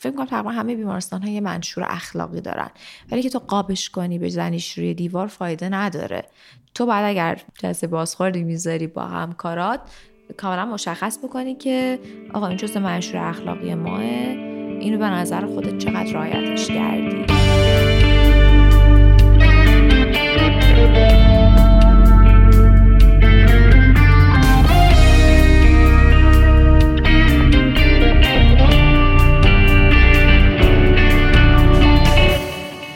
فکر کنم تقریبا همه بیمارستان ها یه منشور اخلاقی دارن. ولی که تو قابش کنی به زنیش روی دیوار فایده نداره. تو بعد اگر جلسه بازخوردی می‌ذاری با همکارات کاملا مشخص بکنی که آقا این جزء منشور اخلاقی ماه. اینو به نظر خودت چقدر رعایتش کردی؟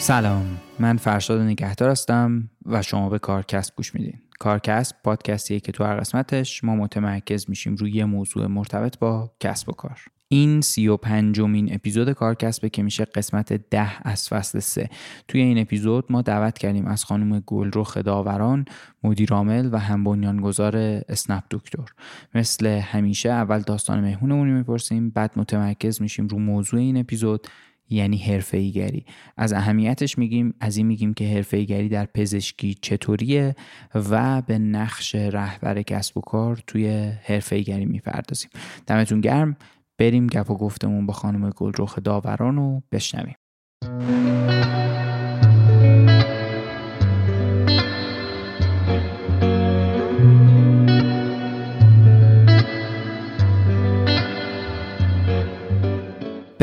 سلام. من فرشاد نگهدار هستم و شما به کارکست گوش میدین. کارکست پادکستیه که تو هر قسمتش ما متمرکز میشیم روی یه موضوع مرتبط با کسب و کار. این سی و پنجمین اپیزود کارکسبه که میشه قسمت ده از فصل سه. توی این اپیزود ما دعوت کردیم از خانم گلرخ داوران مدیرعامل و هم بنیانگذار اسنپ دکتر. مثل همیشه اول داستان مهمونمون می‌پرسیم بعد متمرکز میشیم رو موضوع این اپیزود. یعنی حرفه‌ایگری. از اهمیتش میگیم از این میگیم که حرفه‌ایگری در پزشکی چطوریه و به نقش رهبر کسب و کار توی حرفه‌ایگری می‌پردازیم. دمتون گرم. بریم گپ و گفتمون با خانم گلرخ داوران رو بشنویم.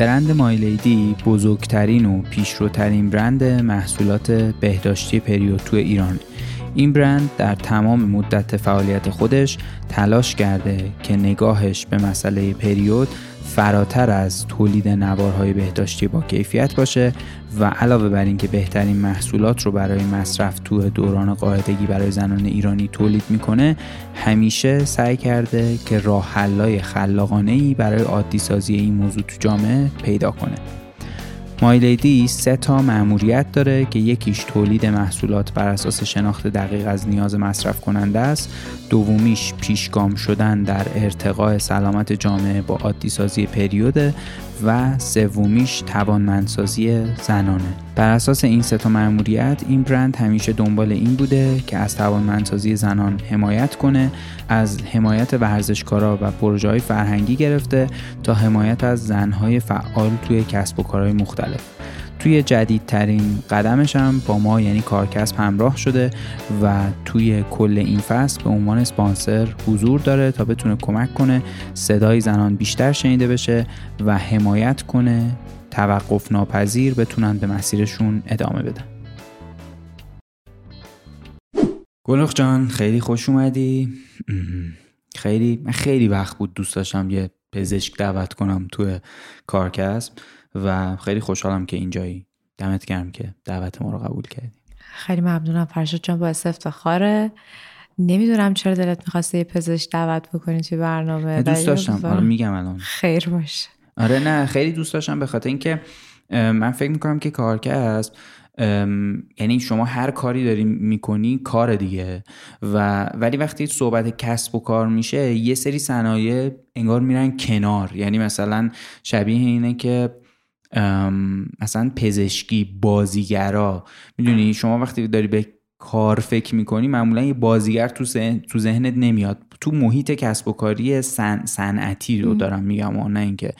برند مایلیدی بزرگترین و پیشروترین برند محصولات بهداشتی پریود تو ایران. این برند در تمام مدت فعالیت خودش تلاش کرده که نگاهش به مسئله پریود فراتر از تولید نوارهای بهداشتی با کیفیت باشه و علاوه بر اینکه بهترین محصولات رو برای مصرف تو دوران قاعدگی برای زنان ایرانی تولید می‌کنه همیشه سعی کرده که راه حلای خلاقانه ای برای عادی سازی این موضوع تو جامعه پیدا کنه. مایلیدی سه تا مأموریت داره که یکیش تولید محصولات بر اساس شناخت دقیق از نیاز مصرف کننده است. دومیش پیشگام شدن در ارتقاء سلامت جامعه با عادی سازی پریود. و سومیش توانمندسازی زنانه. بر اساس این سه تا مأموریت این برند همیشه دنبال این بوده که از توانمندسازی زنان حمایت کنه از حمایت ورزشکارا و پروژه های فرهنگی گرفته تا حمایت از زنهای فعال توی کسب و کارهای مختلف. توی جدیدترین قدمش هم با ما یعنی کارکسب همراه شده و توی کل این فصل به عنوان اسپانسر حضور داره تا بتونه کمک کنه صدای زنان بیشتر شنیده بشه و حمایت کنه توقف ناپذیر بتونن به مسیرشون ادامه بدن. گلوخ جان خیلی خوش اومدی. خیلی خیلی وقت بود دوست داشتم یه پزشک دعوت کنم توی کارکسب. و خیلی خوشحالم که اینجایی. دمت گرم که دعوت ما رو قبول کردی. خیلی ممنونم فرشاد جان باعث افتخاره. نمی‌دونم چرا دلت می‌خواسته یه پزشک دعوت بکنی توی برنامه. دوست داشتم. حالا میگم الان. خیر باشه. آره نه خیلی دوست داشتم به خاطر اینکه من فکر می‌کنم که کارکسب یعنی شما هر کاری داری می‌کنی کار دیگه. و ولی وقتی صحبت کسب و کار میشه یه سری صنایع انگار میرن کنار. یعنی مثلا شبیه اینه که مثلا پزشکی بازیگرا. می‌دونی شما وقتی داری به کار فکر می‌کنی معمولا یه بازیگر تو, تو ذهنت نمیاد. تو محیط کسب و کاری صنعتی رو دارم میگم و نه اینکه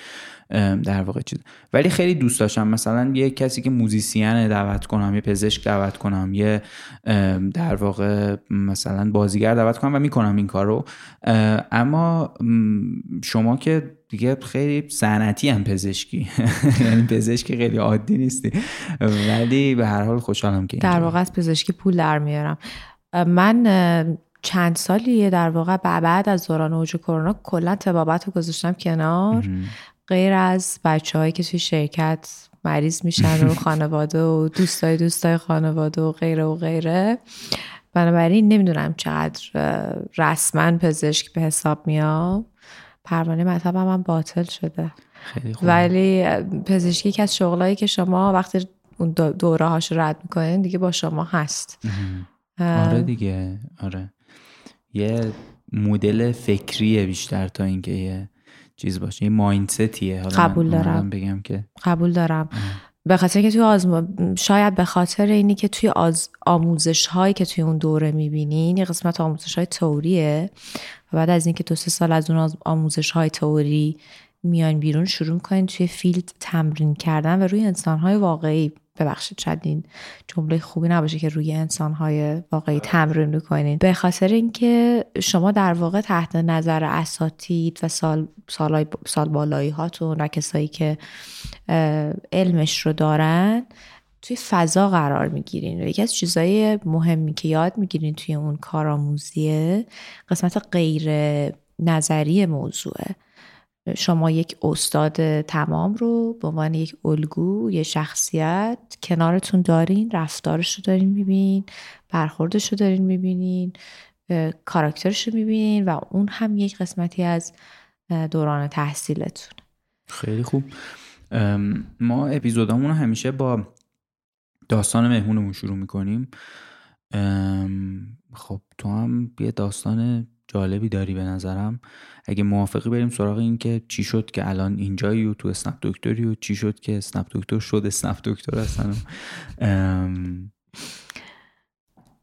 در واقع چیز. ولی خیلی دوست داشتم. مثلا یه کسی که موزیسین دعوت کنم یه پزشک دعوت کنم یه در واقع مثلا بازیگر دعوت کنم و می‌کنم این کار رو اما شما که دیگه خیلی صنعتی هم پزشکی. یعنی پزشکی خیلی عادی نیستی. ولی به هر حال خوشحالم که در واقع از پزشکی پول در میارم. من چند سالیه در واقع بعد از دوران اوج کرونا کلا تبابت رو گذاشتم کنار. غیر از بچه که توی شرکت مریض میشن و خانواده و دوستای دوستای خانواده و غیره و غیره. بنابراین نمی‌دونم چقدر رسما پزشک به حساب میام پروانه مطبم هم باطل شده. ولی پزشکی که از شغلایی که شما وقتی اون دوره هاش رد می‌کنین دیگه با شما هست. آره دیگه. آره. یه مدل فکریه بیشتر تا اینکه یه چیز باشه. یه مایندستیه قبول دارم. بگم که. قبول دارم. به خاطر که توی آزم... شاید به خاطر اینی که توی آز... آموزش هایی که توی اون دوره می‌بینین یه قسمت آموزش های توریه و بعد از اینکه دو سه سال از اون آموزش های توری میان بیرون شروع کنین توی فیلد تمرین کردن و روی انسان های واقعی. ببخشید شاید این جمله خوبی نباشه که روی انسانهای واقعی تمرین می‌کنین. به خاطر اینکه شما در واقع تحت نظر اساتید و سال, سال, سال بالایی هاتون و کسایی که علمش رو دارن توی فضا قرار می‌گیرین. و یکی از چیزهای مهمی که یاد می‌گیرین توی اون کارآموزیه قسمت غیر نظری موضوعه. شما یک استاد تمام رو به عنوان یک الگو یه شخصیت کنارتون دارین رفتارش رو دارین می‌بینین برخوردش رو دارین می‌بینین کاراکترش رو می‌بینین و اون هم یک قسمتی از دوران تحصیلتون. خیلی خوب. ما اپیزودامون رو همیشه با داستان مهمونمون شروع می‌کنیم. خب تو هم یه داستان جالبی داری به نظرم. اگه موافقی بریم سراغ این که چی شد که الان اینجایی و تو اسنپ دکتری و چی شد که اسنپ دکتر شد اسنپ دکتر هستن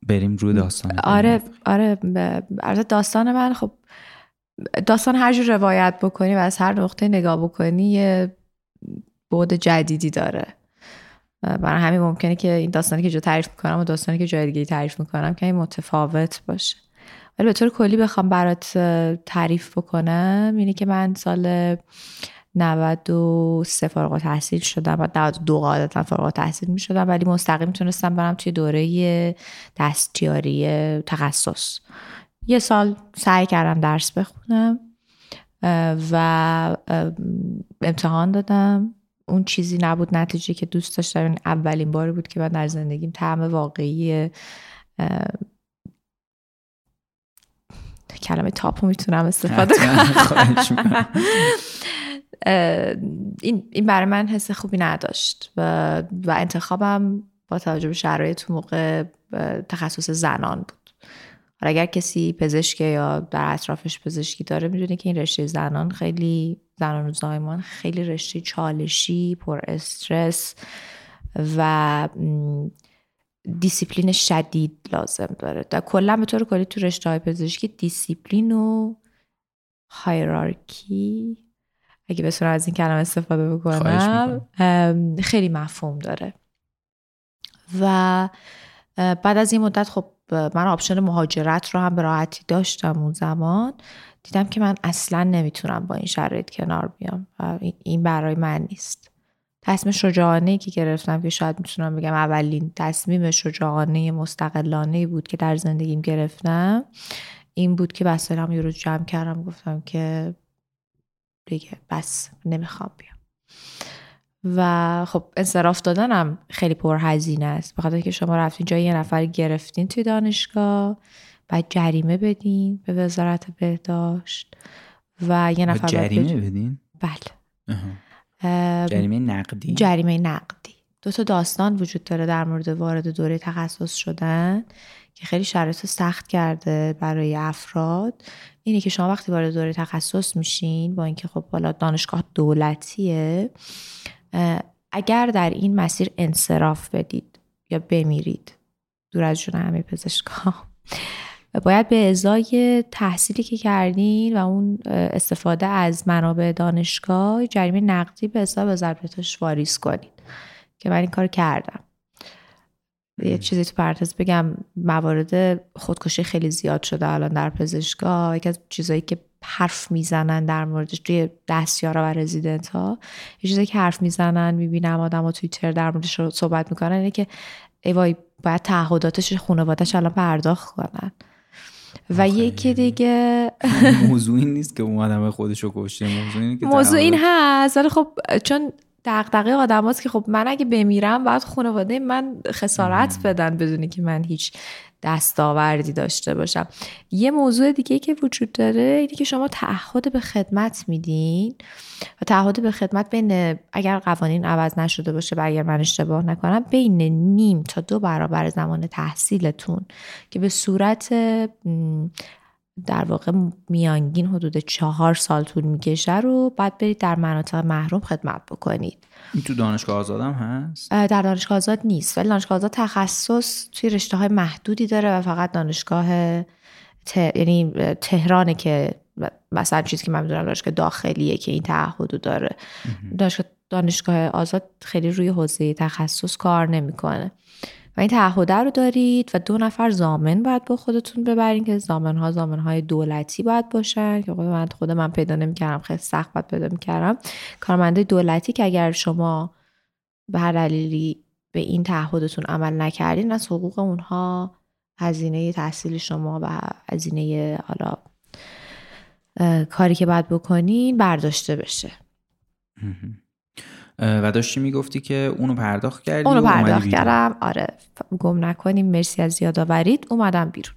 بریم روی داستان. آره آره داستان من خب داستان هر جور روایت بکنی و از هر نقطه نگاه بکنی یه بود جدیدی داره. برای همین ممکنه که این داستانی که جو تعریف می‌کنم و داستانی که جای دیگه تعریف می‌کنم که این متفاوت باشه. ولی به طور کلی بخوام برات تعریف بکنم اینه که من سال 93 فارغ تحصیل شدم. و 92 قاعدتا فارغ تحصیل می شدم ولی مستقیم تونستم برم توی دوره دستیاری تخصص. یه سال سعی کردم درس بخونم و امتحان دادم. اون چیزی نبود نتیجه که دوست داشتم اولین باری بود که من در زندگیم طعم واقعی کلمه تاپو می‌تونم استفاده کنم. این این برای من حس خوبی نداشت و, و انتخابم با توجه به شرایط تو موقع تخصص زنان بود. اگر کسی پزشک یا در اطرافش پزشکی داره می‌دونه که این رشته زنان خیلی زنان و زایمان خیلی رشته چالشی پر استرس و دیسیپلین شدید لازم داره. در کلا به طور کلی تو رشته های پزشکی دیسیپلین و hierarchy اگه بتونم از این کلمه استفاده بکنم خیلی مفهوم داره. و بعد از این مدت خب من آپشن مهاجرت رو هم به راحتی داشتم اون زمان. دیدم که من اصلا نمی‌تونم با این شرایط کنار بیام و این برای من نیست. تصمیم شجاعانه که گرفتم که شاید می‌تونم بگم اولین تصمیم شجاعانه مستقلانه بود که در زندگیم گرفتم این بود که وسایلم یه روز جمع کردم گفتم که دیگه بس نمی‌خوام بیام. و خب انصراف دادنم خیلی پرهزینه است. بخاطر که شما رفتین جای یه نفر گرفتین توی دانشگاه بعد جریمه بدین به وزارت بهداشت و یه نفر جریمه بدین؟ بله. جریمه نقدی؟ جریمه نقدی. دو تا داستان وجود داره در مورد وارد دوره تخصص شدن که خیلی شرایط سخت کرده برای افراد. اینه که شما وقتی وارد دوره تخصص میشین با اینکه خب بالا دانشگاه دولتیه اگر در این مسیر انصراف بدید یا بمیرید. دور از جون همه باید به ازای تحصیلی که کردین و اون استفاده از منابع دانشگاه جریمه نقدی به حساب وزارتش واریز کنید که من این کار کردم. یه چیزی تو پرانتز بگم موارد خودکشی خیلی زیاد شده الان در پزشکا. یکی از چیزایی که حرف می‌زنن در موردش توی دستیارا و رزیدنت ها یه چیزی که حرف می‌زنن می‌بینم آدم ها تویتر در موردش صحبت می‌کنن اینه که ای وای باید تعهداتش خانوادهش الان پرداخت کنن. و یکی دیگه موضوع این نیست که اون آدم خودش رو کشته موضوع اینه که موضوع این هست. ولی خب چون دقدقه آدم هست که خب من اگه بمیرم باید خانواده من خسارت بدن بدونی که من هیچ دستاوردی داشته باشم. یه موضوع دیگه که وجود داره اینه که شما تعهد به خدمت میدین و تعهد به خدمت بین اگر قوانین عوض نشده باشه و اگر من اشتباه نکنم بین نیم تا دو برابر زمان تحصیلتون که به صورت در واقع میانگین حدود چهار سال طول می‌کشه رو باید برید در مناطق محروم خدمت بکنید. این تو دانشگاه آزادم هست؟ در دانشگاه آزاد نیست ولی دانشگاه آزاد تخصص توی رشته های محدودی داره و فقط دانشگاه یعنی تهرانه که مثلا چیزی که من می‌دونم دانشگاه داخلیه که این تعهدو داره. دانشگاه دانشگاه آزاد خیلی روی حوزه تخصص کار نمی‌کنه. و این تعهده رو دارید و دو نفر زامن باید با خودتون ببرین که زامن ها زامن های دولتی باید باشن که من خود من پیدا نمی‌کردم خیلی سخت باید پیدا می‌کردم. کارمنده دولتی که اگر شما به هر دلیلی به این تعهدتون عمل نکردین از حقوق اونها هزینه تحصیل شما و هزینه حالا کاری که باید بکنین برداشته بشه. و داشتی می‌گفتی که اونو پرداخت کردی اونو پرداخت کردم. آره گم نکنیم. مرسی از یادآوریت. اومدم بیرون.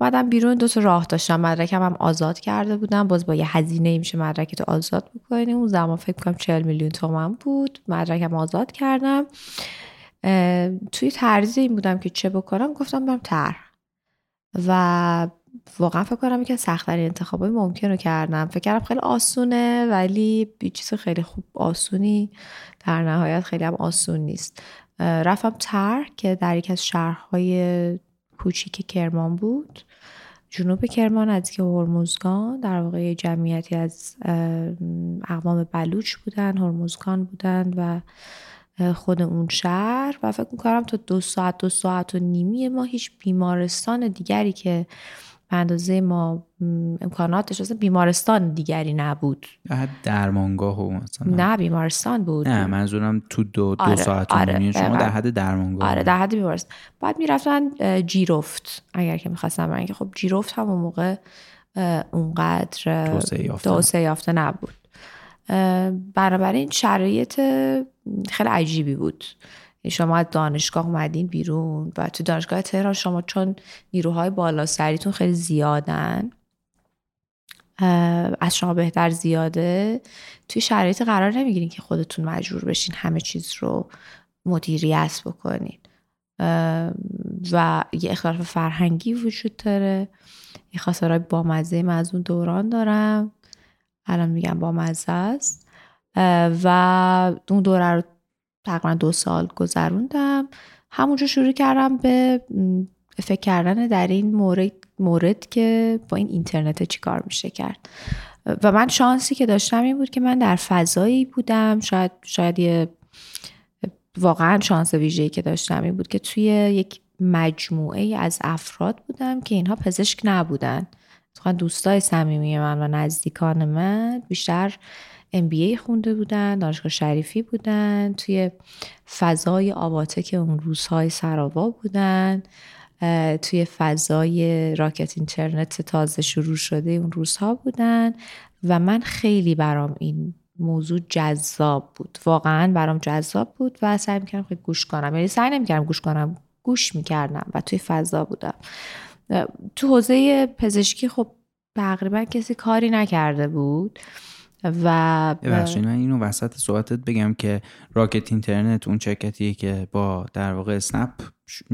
اومدم بیرون. دو تا راه داشتم. مدرکم هم آزاد کرده بودم. باز با یه هزینه میشه مدرکت آزاد بکنی اون زمان فکر کنم 40 میلیون تومن بود. مدرکم آزاد کردم. توی تردید این بودم که چه بکنم. گفتم برم تر و واقعا فکر کنم که سختترین انتخابای ممکن رو کردم. فکر کردم خیلی آسونه ولی چیز خیلی خوب آسونی در نهایت خیلی هم آسون نیست. رفتم تر که در یک از شهرهای کوچیک کرمان بود. جنوب کرمان از که هرمزگان در واقع جمعیتی از اقوام بلوچ بودن هرمزگان بودن و خود اون شهر. و فکر می‌کنم تا دو ساعت دو ساعت و نیمی ما هیچ بیمارستان دیگری که به اندازه ما امکاناتش اصلا بیمارستان دیگری نبود. درمانگاه و مثلا. نه بیمارستان بود. نه منظورم تو دو, دو آره، ساعت آره، شما در حد درمانگاه آره در حد بیمارستان بعد می‌رفتن جیرفت اگر که می‌خواستم برن. که خب جیرفت هم اون موقع اونقدر توسعه یافته نبود. بنابراین شرایط خیلی عجیبی بود. شما از دانشگاه اومدین بیرون و تو دانشگاه تهران شما چون نیروهای بالا سریتون خیلی زیادن از شما بهتر زیاده توی شرایط قرار نمی‌گیرین که خودتون مجبور بشین همه چیز رو مدیریت بکنین. و یه اختلاف فرهنگی وجود داره. یه خاصرهای بامزه من از اون دوران دارم. الان میگم بامزه است. و اون دوره رو تقریبا دو سال گذروندم. همونجا شروع کردم به فکر کردن در این مورد, مورد که با این اینترنت چی کار میشه کرد. و من شانسی که داشتم این بود که من در فضایی بودم. شاید شاید یه واقعا شانس ویژه‌ای که داشتم این بود که توی یک مجموعه از افراد بودم که اینها پزشک نبودن. دوستای صمیمی من و نزدیکان من بیشتر MBA خونده بودن دانشگاه شریفی بودن توی فضای آواتک اون روزهای سراوا بودن توی فضای راکت اینترنت تازه شروع شده اون روزها بودن و من خیلی برام این موضوع جذاب بود. واقعا برام جذاب بود و سعی می‌کردم خیلی گوش کنم. یعنی سعی نمی‌کردم گوش کنم گوش می‌کردم و توی فضا بودم. تو حوزه پزشکی خب تقریبا کسی کاری نکرده بود. و ببخشید من اینو وسط صحبتت بگم که راکت اینترنت اون شرکتیه که با در واقع اسنپ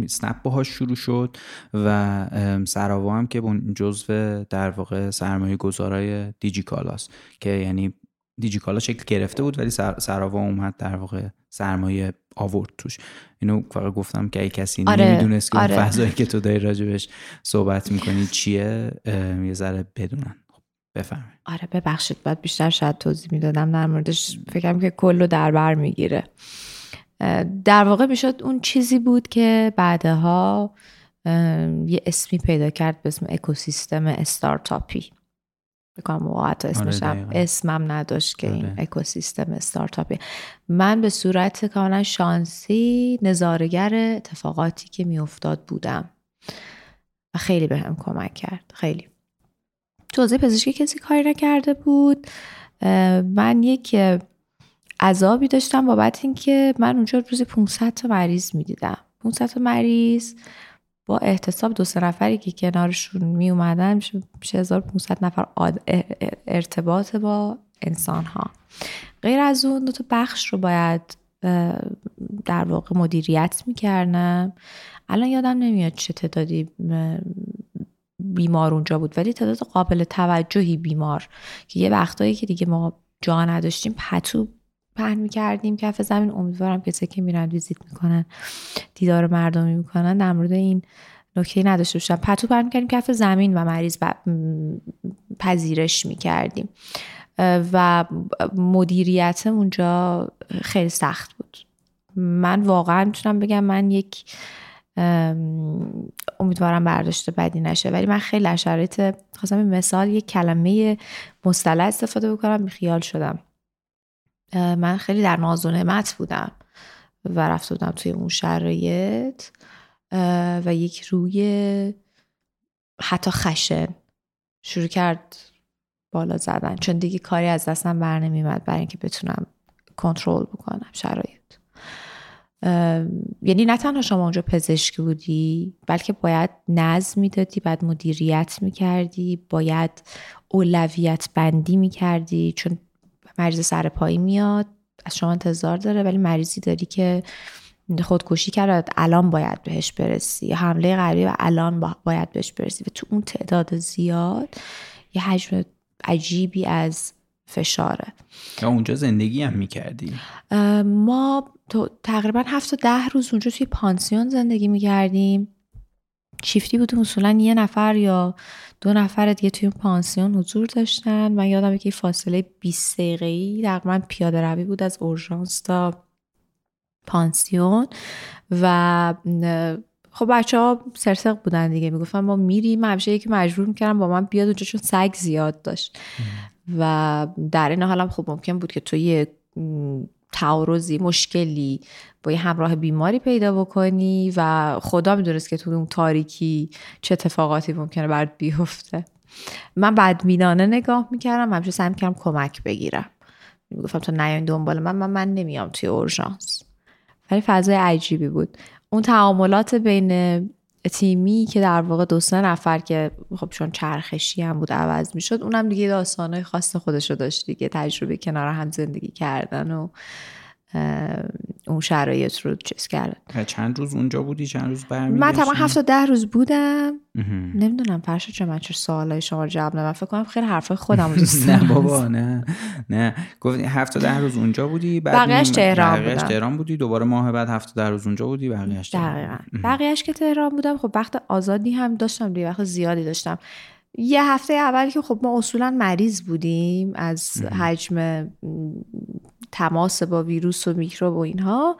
اسنپ باهاش شروع شد و سراوا هم که جزو در واقع سرمایه گذارای دیجیکالاست که یعنی دیجیکالا شکل گرفته بود ولی سراوا اومد در واقع سرمایه آورد توش اینو فقط گفتم که ای کسی آره، نمی‌دونست که آره. فضایی که تو داری راجبش صحبت می‌کنی چیه یه ذره بدونن بفهمید آره ببخشید باید بیشتر شاید توضیح می‌دادم. در موردش فکرم که کلو در بر می‌گیره. در واقع می‌شد اون چیزی بود که بعدها یه اسمی پیدا کرد به اسم اکوسیستم استارتاپی. بکنم واقعا اسمش آره اسمم نداشت که این آره. اکوسیستم استارتاپی. من به صورت کاملا شانسی نظارگر اتفاقاتی که میافتاد بودم. و خیلی به هم کمک کرد. خیلی. تو پزشکی کسی کاری نکرده بود. من یک عذابی داشتم بابت اینکه من اونجا روزی 500 تا مریض می‌دیدم. 500 تا مریض با احتساب دو سه نفری که کنارشون می اومدن میشه 1500 نفر ارتباط با انسان ها غیر از اون دو تا بخش رو باید در واقع مدیریت می‌کردم. الان یادم نمیاد چه تعدادی بیمار اونجا بود. ولی تعداد قابل توجهی بیمار. که یه وقتایی که دیگه ما جا نداشتیم پتو پهن می‌کردیم کف زمین. امیدوارم کسی که میرن ویزیت می‌کنن دیدار مردمی می‌کنن در مورد این نکته نداشته باشم پتو پهن می‌کردیم کف زمین و مریض پذیرش می‌کردیم. و مدیریت اونجا خیلی سخت بود. من واقعا می‌تونم بگم من یک امیدوارم برداشته بدی نشه. ولی من خیلی در شرایط خواستم مثال یک کلمه مصطلح استفاده بکنم خیال شدم. من خیلی در ناز و بودم و رفته بودم توی اون شرایط و یک روی حتی خشن شروع کرد بالا زدن. چون دیگه کاری از دستم بر نمیمد برای اینکه بتونم کنترل بکنم شرایط. یعنی نه تنها شما اونجا پزشکی بودی بلکه باید نظم می‌دادی باید مدیریت می‌کردی باید اولویت بندی می‌کردی. چون مریض سر پایی میاد از شما انتظار داره ولی مریضی داری که خودکشی کرد الان باید بهش برسی. حمله قلبی و الان باید بهش برسی. و تو اون تعداد زیاد یه حجم عجیبی از فشاره. اونجا زندگی هم می‌کردی؟ ما تقریبا هفت تا ده روز اونجا توی پانسیون زندگی می‌کردیم. شیفتی بود اصولا یه نفر یا دو نفر دیگه توی پانسیون حضور داشتن. من یادم که فاصله 20 دقیقه‌ای تقریبا پیاده روی بود از اورژانس تا پانسیون و خب بچه ها سرسق بودن دیگه. می‌گفتن ما میریم. همیشه یکی مجبور می‌کردم با من بیاد اونجا چون سگ زیاد داشت. و در این حالم خب ممکن بود که توی تعارضی مشکلی با یه همراه بیماری پیدا بکنی و خدا می‌دونست که تو اون تاریکی چه اتفاقاتی ممکنه برات بیفته. من بدبینانه نگاه می‌کردم همیشه سعی می‌کردم کمک بگیرم. می‌گفتم تو نیاین دنبال من من, من نمیام توی اورژانس. ولی فضای عجیبی بود. اون تعاملات بین تیمی که در واقع دو سه نفر که خب چون چرخشی هم بود عوض می‌شد اونم دیگه داستانهای خاص خودش رو داشت دیگه تجربه کنار هم زندگی کردن و اون شرایط رو چیز کردن. چند روز اونجا بودی؟ چند روز برمیگشتی من تمام هفت و ده روز بودم. نمی‌دونم فرشا چه من چه سوالای شما جواب من فکر کنم خیلی حرفای خودم دوست نه بابا نه. نه. گفتی هفت و ده روز اونجا بودی بعد بقیهش تهران بودم. تهران بودی دوباره ماه بعد هفت و ده روز اونجا بودی بقیهش دقیقاً. بقیهش که تهران بودم خب وقت آزادی هم داشتم دیگه وقت زیادی داشتم. یه هفته اول که خب ما اصولا مریض بودیم از حجم تماس با ویروس و میکروب و اینها.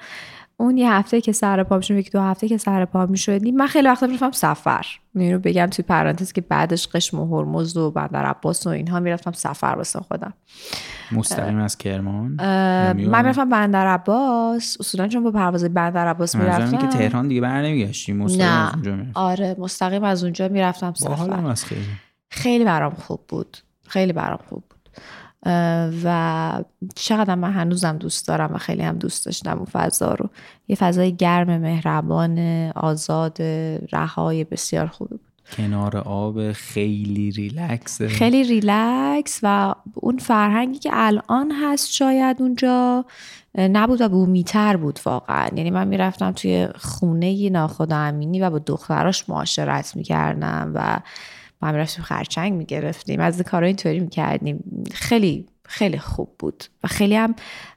اون یه هفته که سر پا میشم یک دو هفته که سر پا می‌شدیم من خیلی وقت می‌رفتم سفر. اینو بگم توی پرانتز که بعدش قشم و هرمز و بندر عباس و اینها می‌رفتم سفر واسه خودم. مستقیم از کرمان؟ من می‌رفتم بندر عباس. اصولا چون با پرواز بندر عباس می‌رفتم که تهران دیگه بر نمیگشتی مستقیم نه. از اونجا آره مستقیم از اونجا می‌رفتم سفر. خیلی. خیلی برام خوب بود. خیلی برام خوب بود. و چقدر من هنوزم دوست دارم و خیلی هم دوست داشتم اون فضا رو. یه فضای گرم مهربان آزاد رهای بسیار خوبی بود. کنار آب خیلی ریلکس. خیلی ریلکس و اون فرهنگی که الان هست شاید اونجا نبود و بومیتر بود واقعا. یعنی من می‌رفتم توی خونه ناخدا امینی و با دختراش معاشرت می‌کردم و ما می‌رفتیم خرچنگ می‌گرفتیم. از کارا اینطوری می‌کردیم. خیلی خیلی خوب بود و خیلی هم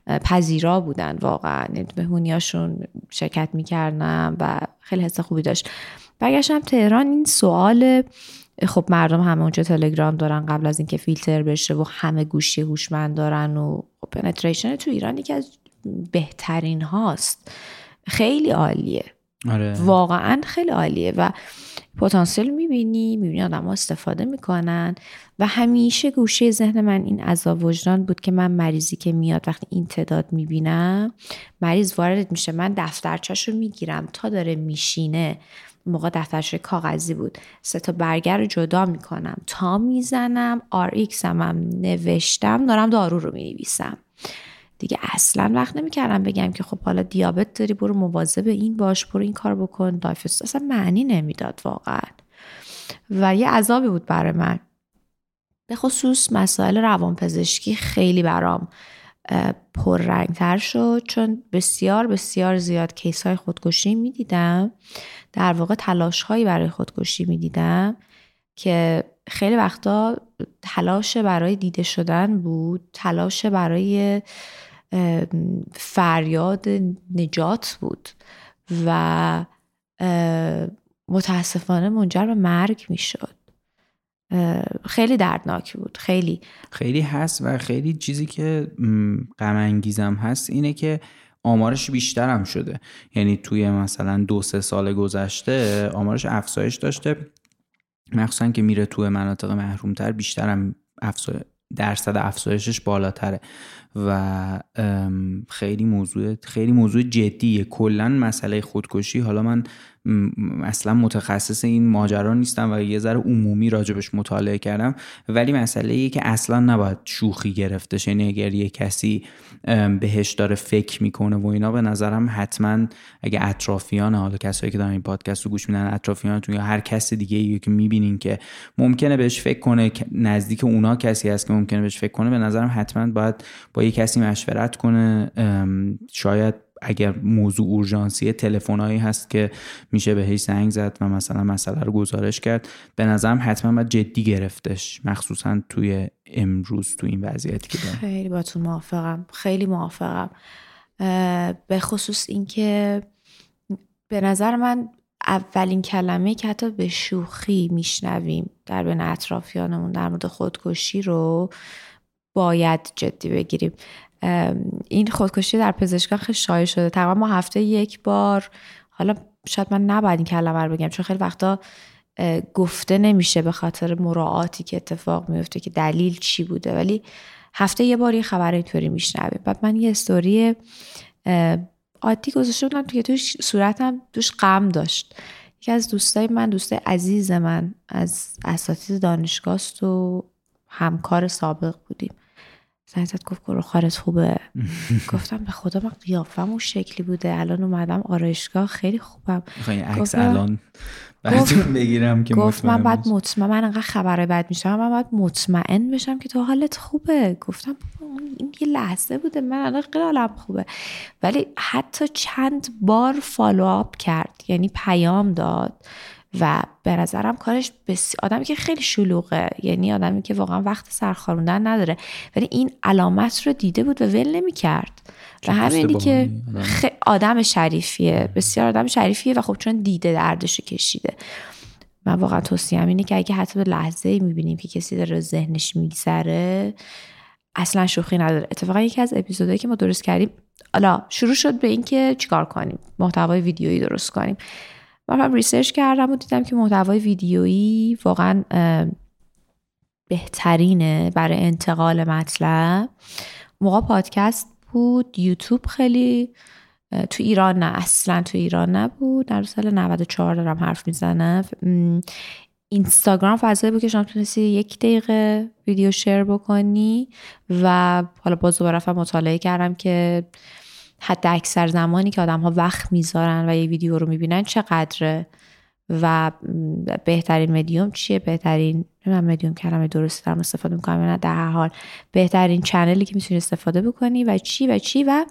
پذیرا بودن واقعا. یعنی مهمونیاشون شرکت می‌کردم و خیلی حس خوبی داشت. برگشتم تهران این سوال خب مردم همه اونجا تلگرام دارن قبل از اینکه فیلتر بشه و همه گوشی هوشمند دارن و پنتریشن تو ایران یکی از بهترین هاست. خیلی عالیه. آره. واقعا خیلی عالیه و پتانسیل می‌بینی می‌بینی آدم ها استفاده می‌کنن. و همیشه گوشه ذهن من این عذاب وجدان بود که من مریضی که میاد وقتی این تعداد می‌بینم مریض وارد میشه. من دفترچش رو می‌گیرم. تا داره میشینه. موقع دفترچه کاغذی بود. سه تا برگه رو جدا می‌کنم. تا می‌زنم Rx هم, هم نوشتم دارم دارو رو می‌نویسم. دیگه اصلا وقت نمی‌کردم بگم که خب حالا دیابت داری برو مواظب این باش برو این کار بکن. دایفست اصلا معنی نمی‌داد واقعا. و یه عذابی بود برای من. به خصوص مسائل روانپزشکی خیلی برام پررنگتر شد. چون بسیار بسیار زیاد کیس های خودکشی می‌دیدم. در واقع تلاش هایی برای خودکشی می‌دیدم که خیلی وقتا تلاش برای دیده شدن بود. تلاش برای فریاد نجات بود و متاسفانه منجر به مرگ می‌شد. خیلی دردناک بود. خیلی. خیلی هست و خیلی چیزی که غم انگیزم هست اینه که آمارش بیشتر هم شده. یعنی توی مثلا دو سه سال گذشته آمارش افزایش داشته. مخصوصا که میره توی مناطق محرومتر بیشتر هم درصد افزایشش بالاتره. و خیلی موضوع خیلی موضوع جدیه. کلا مسئله خودکشی. حالا من اصلا متخصص این ماجرا نیستم و یه ذره عمومی راجبش مطالعه کردم. ولی مسئله ایه که اصلا نباید شوخی گرفته یعنی اگر یه کسی بهش داره فکر می‌کنه و اینا به نظرم حتما اگه اطرافیان حالا کسایی که دارن این پادکست رو گوش میدن اطرافیانتون یا هر کس دیگه ای که می‌بینین که ممکنه بهش فکر کنه نزدیک اونا کسی هست که ممکنه بهش فکر کنه به نظرم حتما باید با یه کسی مشورت کنه. شاید اگر موضوع اورژانسی تلفنایی هست که میشه بهش زنگ زد و مثلا مسئله رو گزارش کرد به نظرم حتما باید جدی گرفتش مخصوصا توی امروز تو این وضعیتی که دارم خیلی باتون موافقم خیلی موافقم. به خصوص اینکه به نظر من اولین کلمه که حتی به شوخی میشنویم در بین اطرافیانمون در مورد خودکشی رو باید جدی بگیریم. این خودکشی در پزشکان خیلی شایع شده. تقریبا ما هفته یک بار حالا شاید من نباید این کلمه رو بگم چون خیلی وقتا گفته نمیشه به خاطر مراعاتی که اتفاق میفته که دلیل چی بوده. ولی هفته یه بار یه خبر اینطوری میشنویم. بعد من یه استوری عادی گذاشته بودم که توش صورتم توش غم داشت. یکی از دوستای من دوستای عزیز من از اساتید دانشگاه و همکار سابق بودیم. زنگ زد گفت گروه خارت خوبه. گفتم به خدا من قیافم اون شکلی بوده. الان اومدم آرایشگاه خیلی خوبم. عکس الان بگیرم که گفت من بعد مطمئن من انقدر خبره بد میشم. من باید مطمئن بشم که تو حالت خوبه. گفتم این یه لحظه بوده. من الان خیلی حالم خوبه. ولی حتی چند بار فالو آپ کرد. یعنی پیام داد. و به نظرم کارش بس... آدمی که خیلی شلوغه یعنی آدمی که واقعا وقت سرخاروندن نداره ولی این علامت رو دیده بود و ول نمی کرد و همینی که خ... آدم شریفیه. بسیار آدم شریفیه و خب چون دیده دردش کشیده. من واقعا توصیم اینه که اگه حتی به لحظه می‌بینیم که کسی داره ذهنش میگذره اصلا شوخی نداره. اتفاقا یکی از اپیزودهایی که ما درست کردیم حالا شروع شد به اینکه چیکار کنیم؟ محتوای ویدیویی درست کنیم. من research کردم و دیدم که محتوای ویدیویی واقعا بهترینه برای انتقال مطلب. موقع پادکست بود یوتیوب خیلی تو ایران نه اصلا تو ایران نبود. در سال 94 دارم حرف می‌زنم. اینستاگرام فضایی بود که شما تونستی یک دقیقه ویدیو شیر بکنی و حالا باز دوباره مطالعه کردم که حتی اکثر زمانی که آدم ها وقت می‌ذارن و یه ویدیو رو می‌بینن چقدره و بهترین مدیوم چیه؟ بهترین من مدیوم کلمه درستی دارم استفاده می‌کنم نه در حال. بهترین چنلی که می‌تونی استفاده بکنی و چی و چی و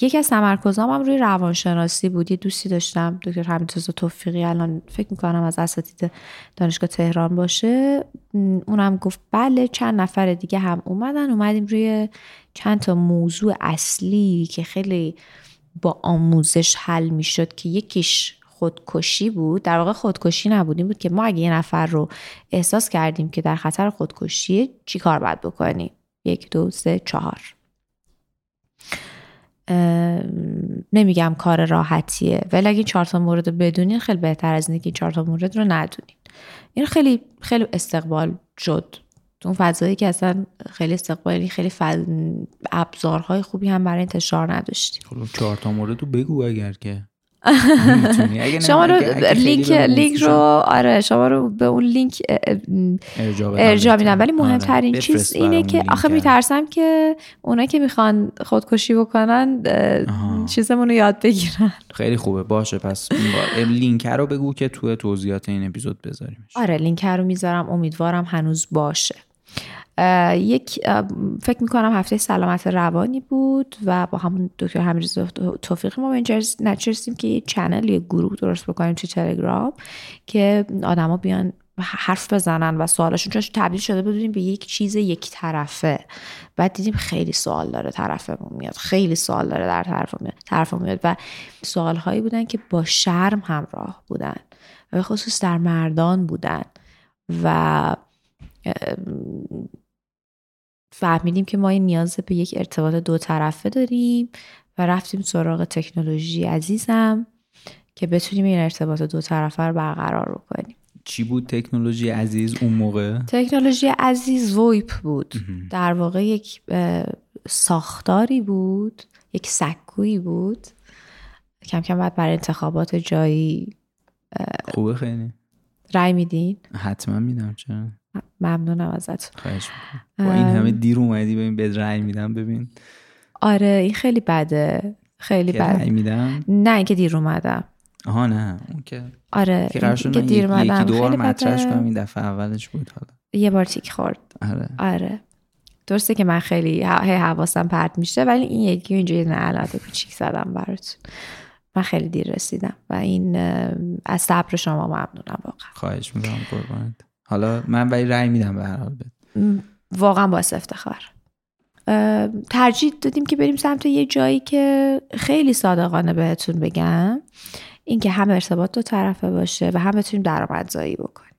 یکی از تمرکزام هم روی روانشناسی بود. یه دوستی داشتم دکتر حمیدرضا توفیقی الان فکر می‌کنم از اساتید دانشگاه تهران باشه. اونم گفت بله چند نفر دیگه هم اومدن. اومدیم روی چند تا موضوع اصلی که خیلی با آموزش حل می‌شد که یکیش خودکشی بود در واقع خودکشی نبود این بود که ما اگه یه نفر رو احساس کردیم که در خطر خودکشی چی کار باید بکنیم؟ یک دو سه چهار. نمیگم کار راحتیه ولی اگه چهار تا مورد بدونین خیلی بهتر از اینه که چهار تا مورد رو ندونین. این خیلی خیلی استقبال شد. اون فضایی که اصلا خیلی استقبالی خیلی فل... ابزارهای خوبی هم برای انتشار نداشتیم خب چهار تا مورد رو بگو اگر که شما رو لینک لینک رو آره شما رو به اون لینک ارجاع میدم. ولی آره، مهمترین چیز اینه که آخه میترسم که اونا که می‌خوان خودکشی بکنن چیزمون رو یاد بگیرن. خیلی خوبه. باشه پس لینک رو بگو که توی توضیحات این اپیزود بذاریم آره لینک رو می‌ذارم. امیدوارم هنوز باشه. یک فکر می‌کنم هفته سلامت روانی بود و با همون دکتر همیرز توفیقی ما نچرسیم که یه چنل یه گروه درست بکنیم توی تلگرام که آدما بیان حرف بزنن و سوالشون چون تبدیل شده بدونیم به یک چیز یک طرفه. بعد دیدیم خیلی سوال داره طرفمون میاد خیلی سوال داره در طرفمون میاد میاد و سوال هایی بودن که با شرم همراه بودن و خصوص در مردان بودن و فهمیدیم که ما این نیاز به یک ارتباط دو طرفه داریم و رفتیم سراغ تکنولوژی عزیزم که بتونیم این ارتباط دو طرفه رو برقرار کنیم چی بود تکنولوژی عزیز اون موقع؟ تکنولوژی عزیز ویپ بود. در واقع یک ساختاری بود یک سکویی بود. کم کم بعد برای انتخابات جایی خوبه خیلی. رای میدین؟ حتما میدم چرا؟ ممنونم ازت خواهش با این همه دیر اومدی ببین به رأی میدم ببین. آره این خیلی بده. خیلی بده میدم؟ نه اینکه دیر اومدم. آها نه اون که آره که قرار شد دیر اومدم یکی دو مطرحش کنم این دفعه اولش بود حالا. یه بار تیک خورد. آره. آره. درسته که من خیلی هی حواسم پرت میشه ولی این یکی اینجا یه علامت کوچیک زدم براتون. من خیلی دیر رسیدم و این از صبر شما ممنونم واقعا. خواهش می‌کنم قربانت. حالا من ولی رأی میدم به هر حال واقعا باعث افتخار. ترجیح دادیم که بریم سمت یه جایی که خیلی صادقانه بهتون بگم. اینکه هم ارتباط دو طرفه باشه و هم بتونیم درآمدزایی بکنیم.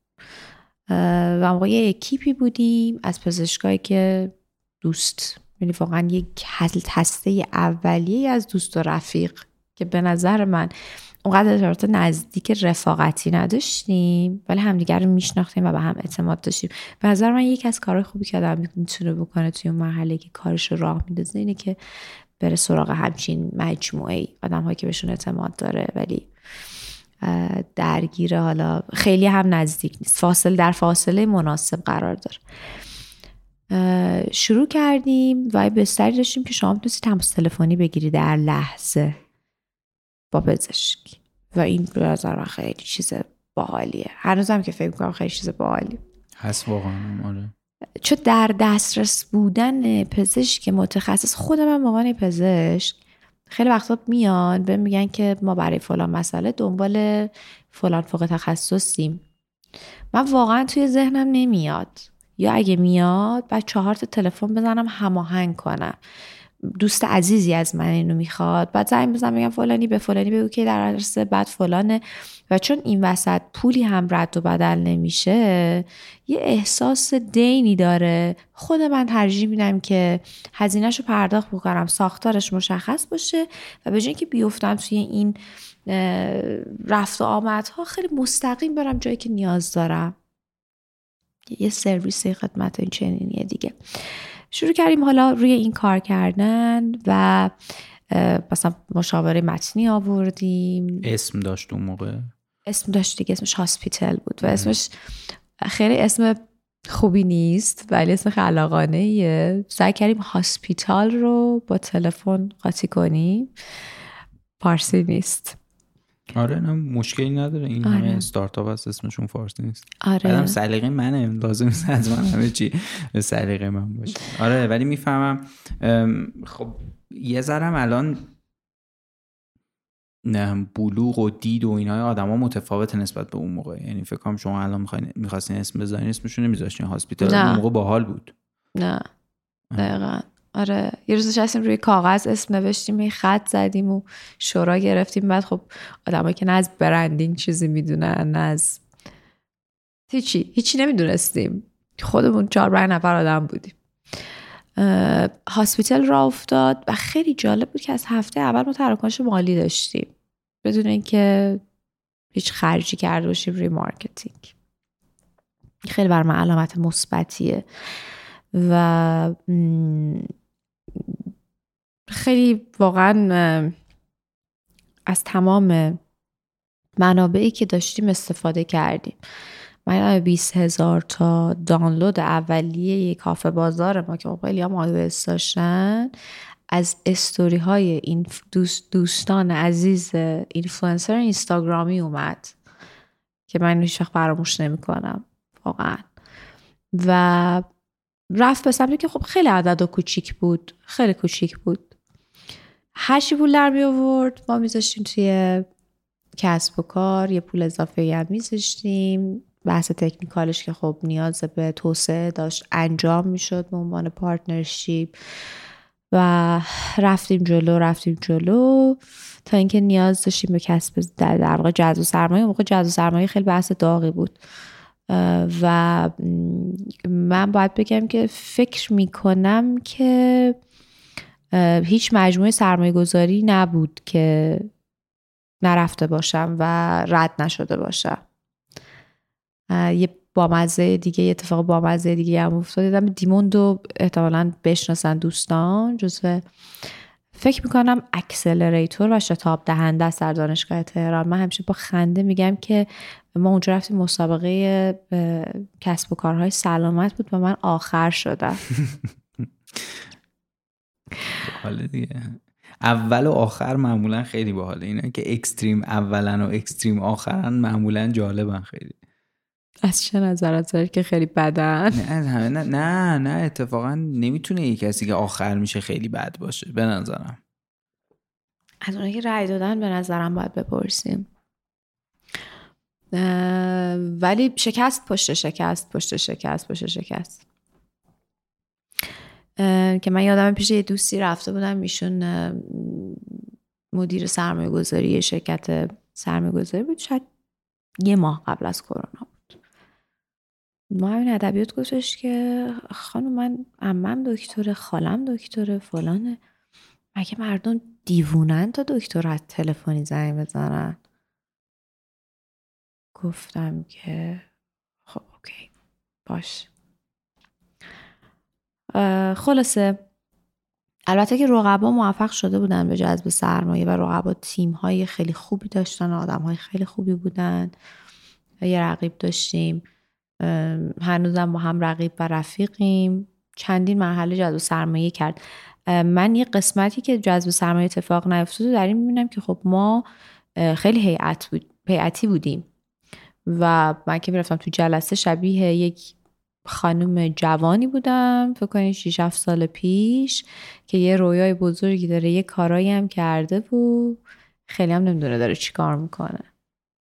و موقع یه اکیپی بودیم از پزشکایی که دوست یعنی واقعا یک هسته اولیه از دوست و رفیق که به نظر من اونقدر ارتباط نزدیک رفاقتی نداشتیم ولی همدیگر رو میشناختیم و به هم اعتماد داشتیم. به نظر من یکی از کارهای خوبی که آدم می‌تونه بکنه توی اون مرحله که کارش رو راه میدازه اینه که بره سراغ همچین مجموعه ای آدم هایی که بهشون اعتماد داره ولی درگیر حالا خیلی هم نزدیک نیست. فاصله در فاصله مناسب قرار داره. شروع کردیم و بستری داشتیم که شما می‌تونستید تماس تلفنی بگیری در لحظه. با پزشک. و این به نظر من خیلی چیز باحالیه. هنوزم که فکر می‌کنم خیلی چیز باحالی. هست واقعا آره. چون در دسترس بودن پزشک متخصص خود من عنوان پزشک خیلی وقتا میان به میگن که ما برای فلان مسئله دنبال فلان فوق تخصصیم. من واقعا توی ذهنم نمیاد. یا اگه میاد بعد چهار تا تلفن بزنم هماهنگ کنم. دوست عزیزی از من اینو می‌خواد. بعد زنگ بزنم میگم فلانی به فلانی بگو که در عرصه بعد فلانه. و چون این وسط پولی هم رد و بدل نمیشه یه احساس دینی داره. خود من ترجیح میدم که هزینهش رو پرداخت بکنم ساختارش مشخص باشه و به که بیفتم توی این رفت و آمدها خیلی مستقیم برم جایی که نیاز دارم. یه سرویس خدمت این چنینیه دیگه. شروع کردیم حالا روی این کار کردن و مثلا مشاوره متنی آوردیم. اسم داشت اون موقع؟ اسم داشت دیگه اسمش هاسپیتل بود و اسمش خیلی اسم خوبی نیست ولی اسم خلاقانه ایه سعی کردیم هاسپیتال رو با تلفن قاطی کنیم. پارسی نیست. آره نه مشکلی نداره. این آره. همه استارتاپ هست اسمشون فارسی نیست. آره. بعدم سلیقه منه. لازم نیست از من همه چی سلیقه من باشه. آره ولی می‌فهمم خب یه ذرم الان نه بلوغ و دید و اینها آدما متفاوت نسبت به اون موقع. یعنی فکر کنم شما الان می‌خواین می‌خواستین اسم بزنین اسمشون نمیذاشتین. هاسپیتال. اون موقع باحال بود. نه. دقیقا. آره یه روز نشستیم روی کاغذ اسم نوشتیم یه خط زدیم و شورا گرفتیم. بعد خب آدمایی که نه از branding چیزی می‌دونن نه از هیچی. هیچی نمی‌دونستیم. خودمون چهار پنج نفر آدم بودیم. اه، hospital راه افتاد و خیلی جالب بود که از هفته اول ما تراکنش مالی داشتیم. بدون اینکه هیچ خرجی کرده باشیم روی marketing. خیلی بر من علامت مثبتیه. و خیلی واقعا از تمام منابعی که داشتیم استفاده کردیم. من یادمه 20 هزار تا دانلود اولیه یک کافه بازار ما که خیلی هم iOS داشتن از استوری های این دوست دوستان عزیز اینفلوئنسر اینستاگرامی اومد که من هیچ وقت فراموش نمی‌کنم واقعا. و رفت به سمتی که خب خیلی عدد و کوچیک بود. خیلی کوچیک بود. هرچی پول در می آورد. ما میذاشتیم توی کسب و کار. یه پول اضافه هم میذاشتیم بحث تکنیکالش که خب نیاز به توسعه داشت انجام می‌شد به عنوان پارتنرشیپ. و رفتیم جلو رفتیم جلو. تا اینکه نیاز داشتیم به کسب در, واقع جذب سرمایه. موقع جذب سرمایه خیلی بحث داغی بود. و من باید بگم که فکر می‌کنم که هیچ مجموعه سرمایه گذاری نبود که نرفته باشم و رد نشده باشم. یه بامزه دیگه یه اتفاق بامزه دیگه هم افتاد دیدم دیموندو احتمالا بشناسن دوستان جزو فکر می‌کنم accelerator و شتاب دهنده در دانشگاه تهران. من همیشه با خنده میگم که ما اونجا رفتیم مسابقه کسب و کارهای سلامت بود و من آخر شدم. حالا دیگه. اول و آخر معمولا خیلی باحاله اینا که extreme اولن و extreme آخرن معمولا جالبن خیلی. از چه نظرت داری که خیلی بدن؟ نه نه نه, نه اتفاقا نمی‌تونه یه کسی که آخر میشه خیلی بد باشه به نظرم. از اونایی که رأی دادن به نظرم باید بپرسیم. ولی شکست پشت شکست پشت شکست پشت شکست. که من یادم پیش یه دوستی رفته بودم ایشون مدیر سرمایه گذاری شرکت سرمایه گذاری بود. شاید یه ماه قبل از کرونا بود. ما همین ادبیات گفتش که خانم من عمم دکتر خالم دکتر فلانه. مگه مردم دیوونن تا دکتر از تلفنی زنگ بزنن؟ گفتم که خب اوکی باش. خلاصه البته که رقبا موفق شده بودن به جذب سرمایه و رقبا تیم های خیلی خوبی داشتن آدم های خیلی خوبی بودن. یه رقیب داشتیم. هنوزم با هم رقیب و رفیقیم. چندین مرحله جذب سرمایه کرد. من یه قسمتی که جذب سرمایه اتفاق نیفتاد در این می‌بینم که خب ما خیلی هیئت بود هیئتی بودیم. و من که می‌رفتم تو جلسه شبیه یک خانم جوانی بودم فکر کنید 6 7 سال پیش که یه رویای بزرگی داره یه کارایی هم کرده بود خیلی هم نمی‌دونه داره چی کار می‌کنه.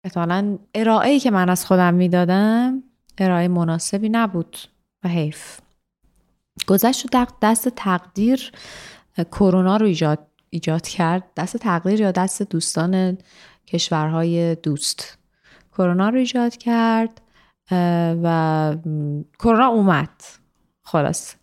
احتمالا ارائه‌ای که من از خودم می‌دادم ارائه مناسبی نبود و حیف. گذشت و دست تقدیر کرونا رو ایجاد ایجاد کرد. دست تقدیر یا دست دوستان کشورهای دوست. کرونا رو ایجاد کرد و کرونا اومد. خلاص.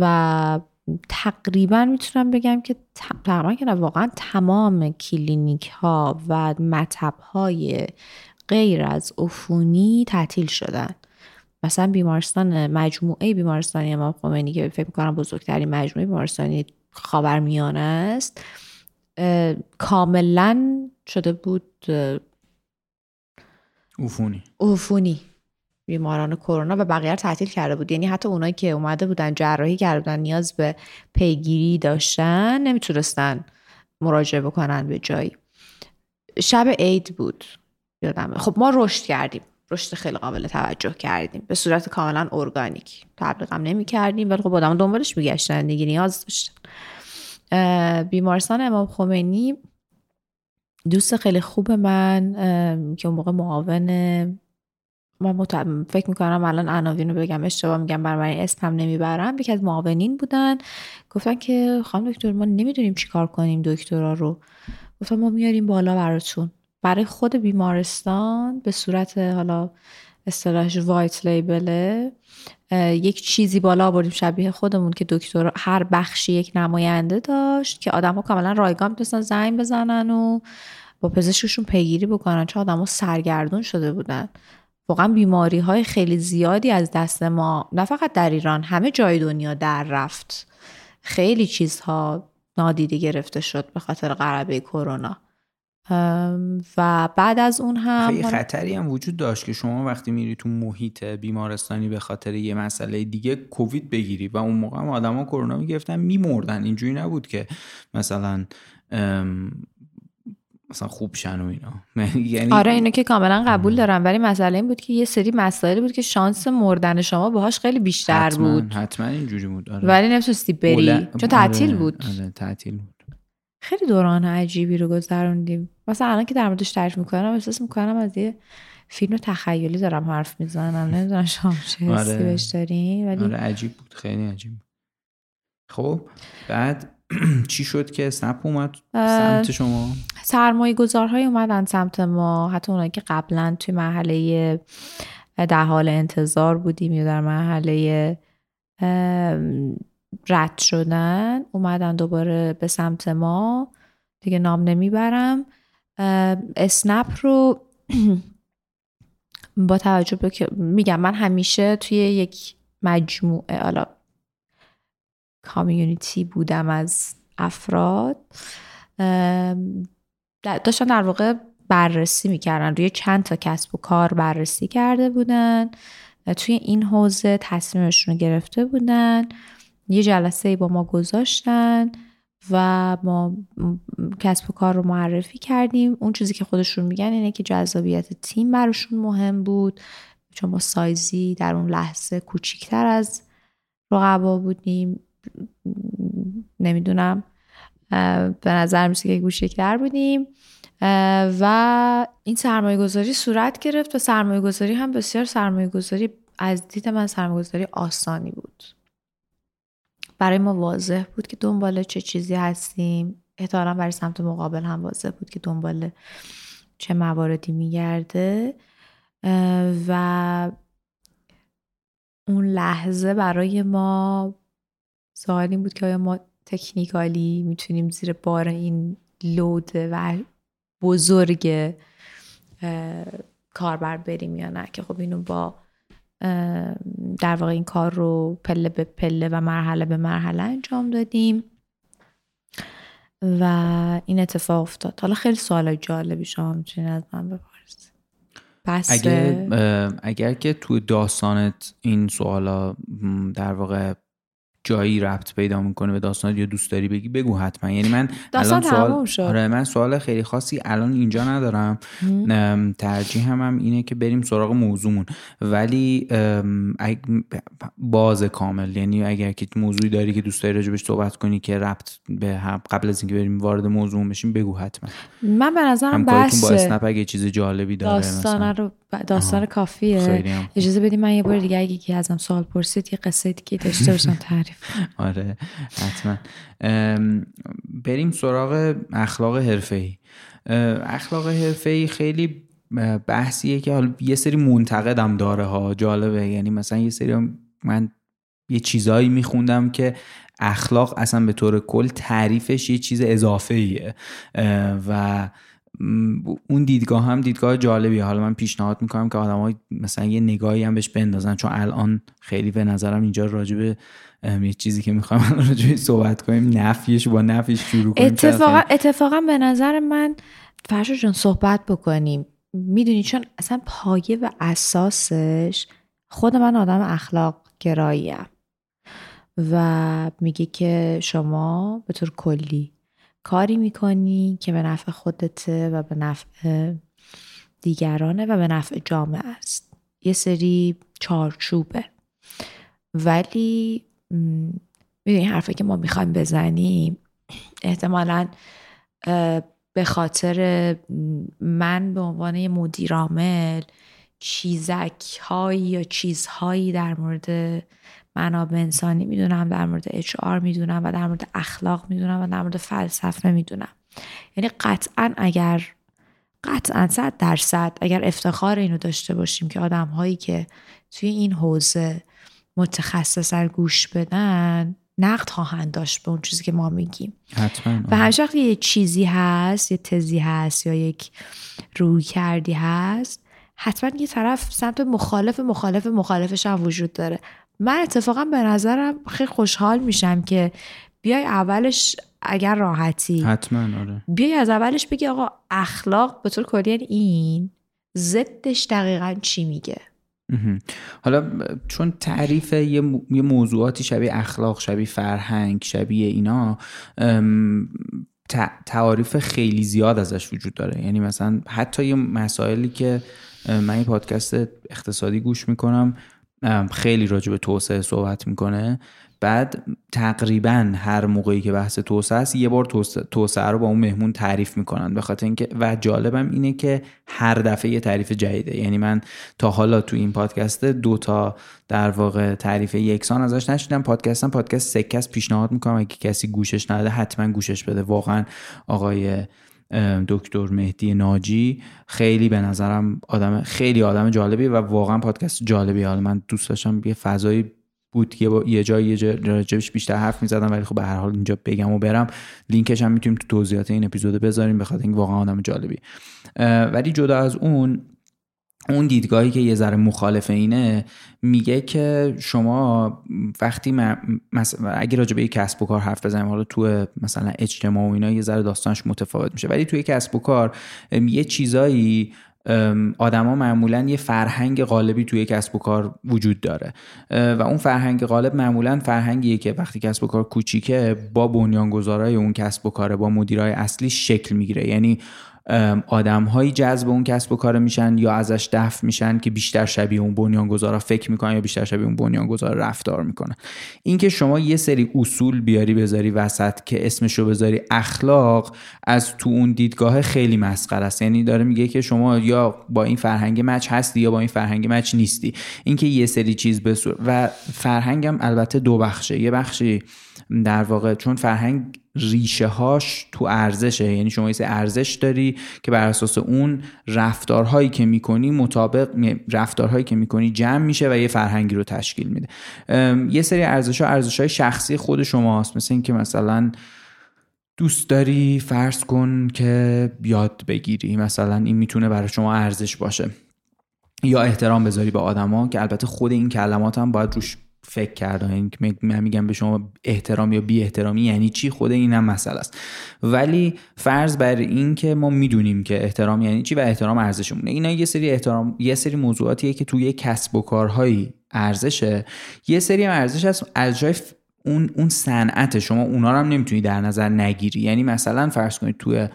و تقریبا می‌تونم بگم که تقریبا که واقعا تمام کلینیک ها و مطب های غیر از عفونی تعطیل شدن. مثلا بیمارستان مجموعه بیمارستانی امام خمینی که فکر می‌کنم بزرگترین مجموعه بیمارستانی خاورمیانه است کاملا شده بود عفونی. عفونی. بیماران کرونا و بقیه تعطیل کرده بود. یعنی حتی اونایی که اومده بودن جراحی کرده بودن نیاز به پیگیری داشتن نمی‌تونستن مراجعه بکنن به جایی. شب عید بود یادم خب ما رشد کردیم. رشد خیلی قابل توجه کردیم. به صورت کاملا ارگانیک. تبلیغم نمی کردیم ولی خب آدم دنبالش میگشتن. دیگه نیاز داشتن. بیمارستان امام خمینی دوست خیلی خوب من که اون موقع معاون من مطمئن فکر می‌کنم الان عناوین رو بگم اشتباه میگم بر من اسم هم نمی‌برم. یکی از معاونین بودن. گفتن که خانم دکتر ما نمی‌دونیم چیکار کنیم دکترا رو. گفتم ما میاریم بالا براتون. برای خود بیمارستان به صورت حالا اصطلاحش وایت لیبله. یک چیزی بالا آوردیم شبیه خودمون که دکتر هر بخشی یک نماینده داشت که آدم ها کاملا رایگان می‌تونستن زنگ بزنن و با پزشکشون پیگیری بکنن. چون آدم ها سرگردون شده بودن. واقعا بیماری های خیلی زیادی از دست ما نه فقط در ایران همه جای دنیا در رفت. خیلی چیزها نادیده گرفته شد به خاطر غربه کرونا. و بعد از اون هم خیلی خطری هم وجود داشت که شما وقتی میری تو محیط بیمارستانی به خاطر یه مسئله دیگه کووید بگیری و اون موقع هم آدما کرونا می‌گرفتن میمردن. اینجوری نبود که مثلا مثلا خوب شن و اینا. یعنی آره اینو که کاملا قبول دارم. ولی مسئله این بود که یه سری مسائلی بود که شانس مردن شما باهاش خیلی بیشتر حتما، بود. حتما اینجوری بود آره. ولی نمی‌تونستی بری چون تعطیل آره، بود. آره تعطیل بود. خیلی دوران عجیبی رو گذروندیم. مثلا الان که در موردش تعریف می‌کنم احساس می‌کنم از یه فیلم تخیلی دارم حرف می‌زنم. نمی‌دونم شما چه حسی آره. بهش دارین ولی آره عجیب بود. خیلی عجیب خب بعد چی شد که سنپ اومد؟ سمت شما؟ سرمایه گذارهای اومدن سمت ما. حتی اونایی که قبلا توی مرحله در حال انتظار بودیم یا در مرحله رد شدن اومدن دوباره به سمت ما. دیگه نام نمی‌برم. اسنپ رو با توجه به که میگم من همیشه توی یک مجموعه حالا کامیونیتی بودم از افراد داشتن در واقع بررسی می‌کردن. روی چند تا کسب و کار بررسی کرده بودن توی این حوزه تصمیمشون رو گرفته بودن. یه جلسه با ما گذاشتن و ما کسب و کار رو معرفی کردیم. اون چیزی که خودشون میگن اینه که جذابیت تیم براشون مهم بود. چون ما سایزی در اون لحظه کوچیکتر از رقبا بودیم. نمی‌دونم به نظر میسه که کوچیکتر بودیم. و این سرمایه گذاری صورت گرفت و سرمایه گذاری هم بسیار سرمایه گذاری از دید من سرمایه گذاری آسانی بود. برای ما واضح بود که دنبال چه چیزی هستیم. احتمالا برای سمت مقابل هم واضح بود که دنبال چه مواردی میگرده. و اون لحظه برای ما سوال این بود که آیا ما تکنیکالی می‌تونیم زیر بار این لود و بزرگ کاربر بریم یا نه؟ که خب اینو با در واقع این کار رو پله به پله و مرحله به مرحله انجام دادیم. و این اتفاق افتاد. حالا خیلی سوال جالبی شما می‌تونید از من بپرسید. بس اگر اگر که تو داستانت این سوالا در واقع جایی ربط پیدا می‌کنه به داستانت یا دوست داری بگی بگو حتما. یعنی من داستان الان سوال شد. آره من سوال خیلی خاصی الان اینجا ندارم. ترجیح هم, هم اینه که بریم سراغ موضوعمون. ولی باز کامل. یعنی اگر که موضوعی داری که دوست داری راجبش صحبت کنی که ربط به هم قبل از اینکه بریم وارد موضوع بشیم بگو حتما. من به نظرم همکاریتون با بس اسنپ اگه چیز جالبی داره داستان مثلا. رو داستان. کافیه. اجازه بدیم من یه بار دیگه اگه یکی ازم سوال پرسید یه قصه دیگه داشته باشم تعریف. آره حتما بریم سراغ اخلاق حرفه‌ای اخلاق حرفه‌ای خیلی بحثیه که حالا یه سری منتقدم داره ها جالبه یعنی مثلا یه سری من یه چیزایی میخوندم که اخلاق اصلا به طور کل تعریفش یه چیز اضافه ایه و اون دیدگاه هم دیدگاه جالبیه حالا من پیشنهاد می‌کنم که آدمای مثلا یه نگاهی هم بهش بندازن چون الان خیلی به نظرم اینجا راجبه یه چیزی که می‌خوایم راجبه صحبت کنیم نفیش با نفیش شروع کنیم. اتفاقا اتفاقا به نظر من فرشا جان صحبت بکنیم. می‌دونی چون اصلا پایه و اساسش خود من آدم اخلاق گراییم و میگه که شما به طور کلی کاری می‌کنی که به نفع خودته و به نفع دیگرانه و به نفع جامعه است. یه سری چارچوبه. ولی می‌دونی حرفی که ما می‌خوایم بزنیم احتمالا به خاطر من به عنوان مدیرامل چیزک هایی یا چیزهایی در مورد منابع انسانی می‌دونم در مورد اچ آر می‌دونم و در مورد اخلاق می‌دونم و در مورد فلسفه می‌دونم. یعنی قطعا اگر قطعا صد درصد اگر افتخار اینو داشته باشیم که آدم هایی که توی این حوزه متخصصا گوش بدن نقد خواهند داشت به اون چیزی که ما میگیم. حتما. و همیشه وقتی یه چیزی هست یه تزی هست یا یک روی کردی هست حتما یه طرف سمت مخالف مخالف مخالفش هم وجود داره. من اتفاقا به نظرم خیلی خوشحال میشم که بیای اولش اگر راحتی. حتما آره. بیای از اولش بگی آقا اخلاق به طور کلی یعنی این ضدش دقیقا چی میگه؟ حالا چون تعریف یه, موضوعاتی شبیه اخلاق شبیه فرهنگ شبیه اینا تعاریف خیلی زیاد ازش وجود داره. یعنی مثلا حتی یه مسائلی که من یه پادکست اقتصادی گوش می‌کنم خیلی راجع به توسعه صحبت می‌کنه. بعد تقریبا هر موقعی که بحث توسعه است یه بار توسعه رو با اون مهمون تعریف می‌کنن. به خاطر اینکه و جالبم اینه که هر دفعه یه تعریف جدیده. یعنی من تا حالا تو این پادکست دو تا در واقع تعریف یکسان ازش نشیدم. پادکستم پادکست سکس پیشنهاد می‌کنم اگه کسی گوشش نداده حتما گوشش بده. واقعا آقای دکتر مهدی ناجی خیلی به نظرم آدم خیلی آدم جالبی و واقعا پادکست جالبی حالا من دوست داشتم یه فضایی بود که یه جایی یه راجبش بیشتر حرف می‌زدم ولی خب به هر حال اینجا بگم و برم. لینکش هم می‌تونیم تو توضیحات این اپیزود بذاریم بخاطر اینکه واقعا آدم جالبی. ولی جدا از اون اون دیدگاهی که یه ذره مخالف اینه میگه که شما وقتی مثلا اگه راجع به کسب و کار حرف بزنیم حالا تو مثلا اجتماع و اینا یه ذره داستانش متفاوت میشه. ولی توی کسب و کار یه چیزایی آدما معمولا یه فرهنگ غالبی توی کسب و کار وجود داره. و اون فرهنگ غالب معمولا فرهنگیه که وقتی کسب و کار کوچیکه با بنیانگذارای اون کسب و کاره با مدیرای اصلی شکل می‌گیره. یعنی آدم هایی جذب اون کسب و کار میشن یا ازش دفع میشن که بیشتر شبیه اون بنیانگذارا فکر می‌کنن یا بیشتر شبیه اون بنیانگذار رفتار می‌کنن اینکه شما یه سری اصول بیاری بذاری وسط که اسمشو بذاری اخلاق از تو اون دیدگاه خیلی مسخره است. یعنی داره میگه که شما یا با این فرهنگ مچ هستی یا با این فرهنگ مچ نیستی. اینکه یه سری چیز بسور و فرهنگم البته دو بخشه. یه بخشی در واقع چون فرهنگ ریشه هاش تو ارزشه یعنی شما یه ارزش داری که بر اساس اون رفتارهایی که می‌کنی مطابق رفتارهایی که می‌کنی جمع میشه و یه فرهنگی رو تشکیل میده. یه سری ارزش ها ارزش های شخصی خود شماست. مثل اینکه مثلا دوست داری فرض کن که یاد بگیری. مثلا این می‌تونه برای شما ارزش باشه. یا احترام بذاری به آدما که البته خود این کلمات هم باید روش فکر کرده این من میگم به شما احترام یا بی احترامی یعنی چی؟ خود این هم مسئله است. ولی فرض بر این که ما می‌دونیم که احترام یعنی چی و احترام ارزشمونه اینا یه سری احترام یه سری موضوعاتیه که توی کسب و کارهایی ارزشه. یه سری هم ارزش هست از جای اون اون صنعت. شما اونا رو هم نمی‌تونی در نظر نگیری. یعنی مثلا فرض کنید توی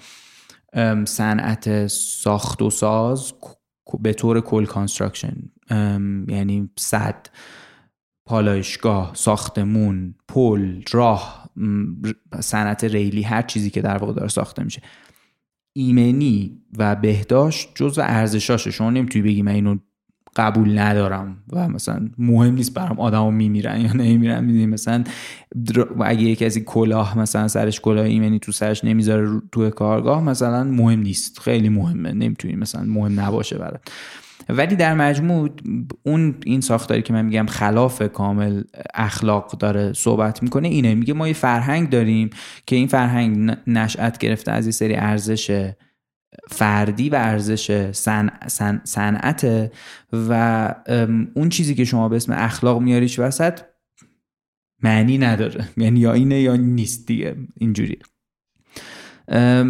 صنعت ساخت و ساز به طور کل construction یعنی صد. پالایشگاه ساختمون پل راه صنعت ریلی هر چیزی که در واقع داره ساخته میشه. ایمنی و بهداشت جزو ارزشاشه. شما نمی‌تونی بگی من اینو قبول ندارم و مثلا مهم نیست برام آدمو میمیرن یا نمیمیرن. می‌دونی مثلا اگه یکی از کلاه مثلا سرش کلاه ایمنی تو سرش نمی‌ذاره تو کارگاه مثلا مهم نیست. خیلی مهمه. نمی‌تونی مثلا مهم نباشه برات. ولی در مجموع اون این ساختاری که من میگم خلاف کامل اخلاق داره صحبت می‌کنه اینه. میگه ما یه فرهنگ داریم که این فرهنگ نشأت گرفته از یه سری ارزش فردی و ارزش صنعت و اون چیزی که شما به اسم اخلاق میاریش وسط معنی نداره. یعنی یا اینه یا نیست دیگه. اینجوری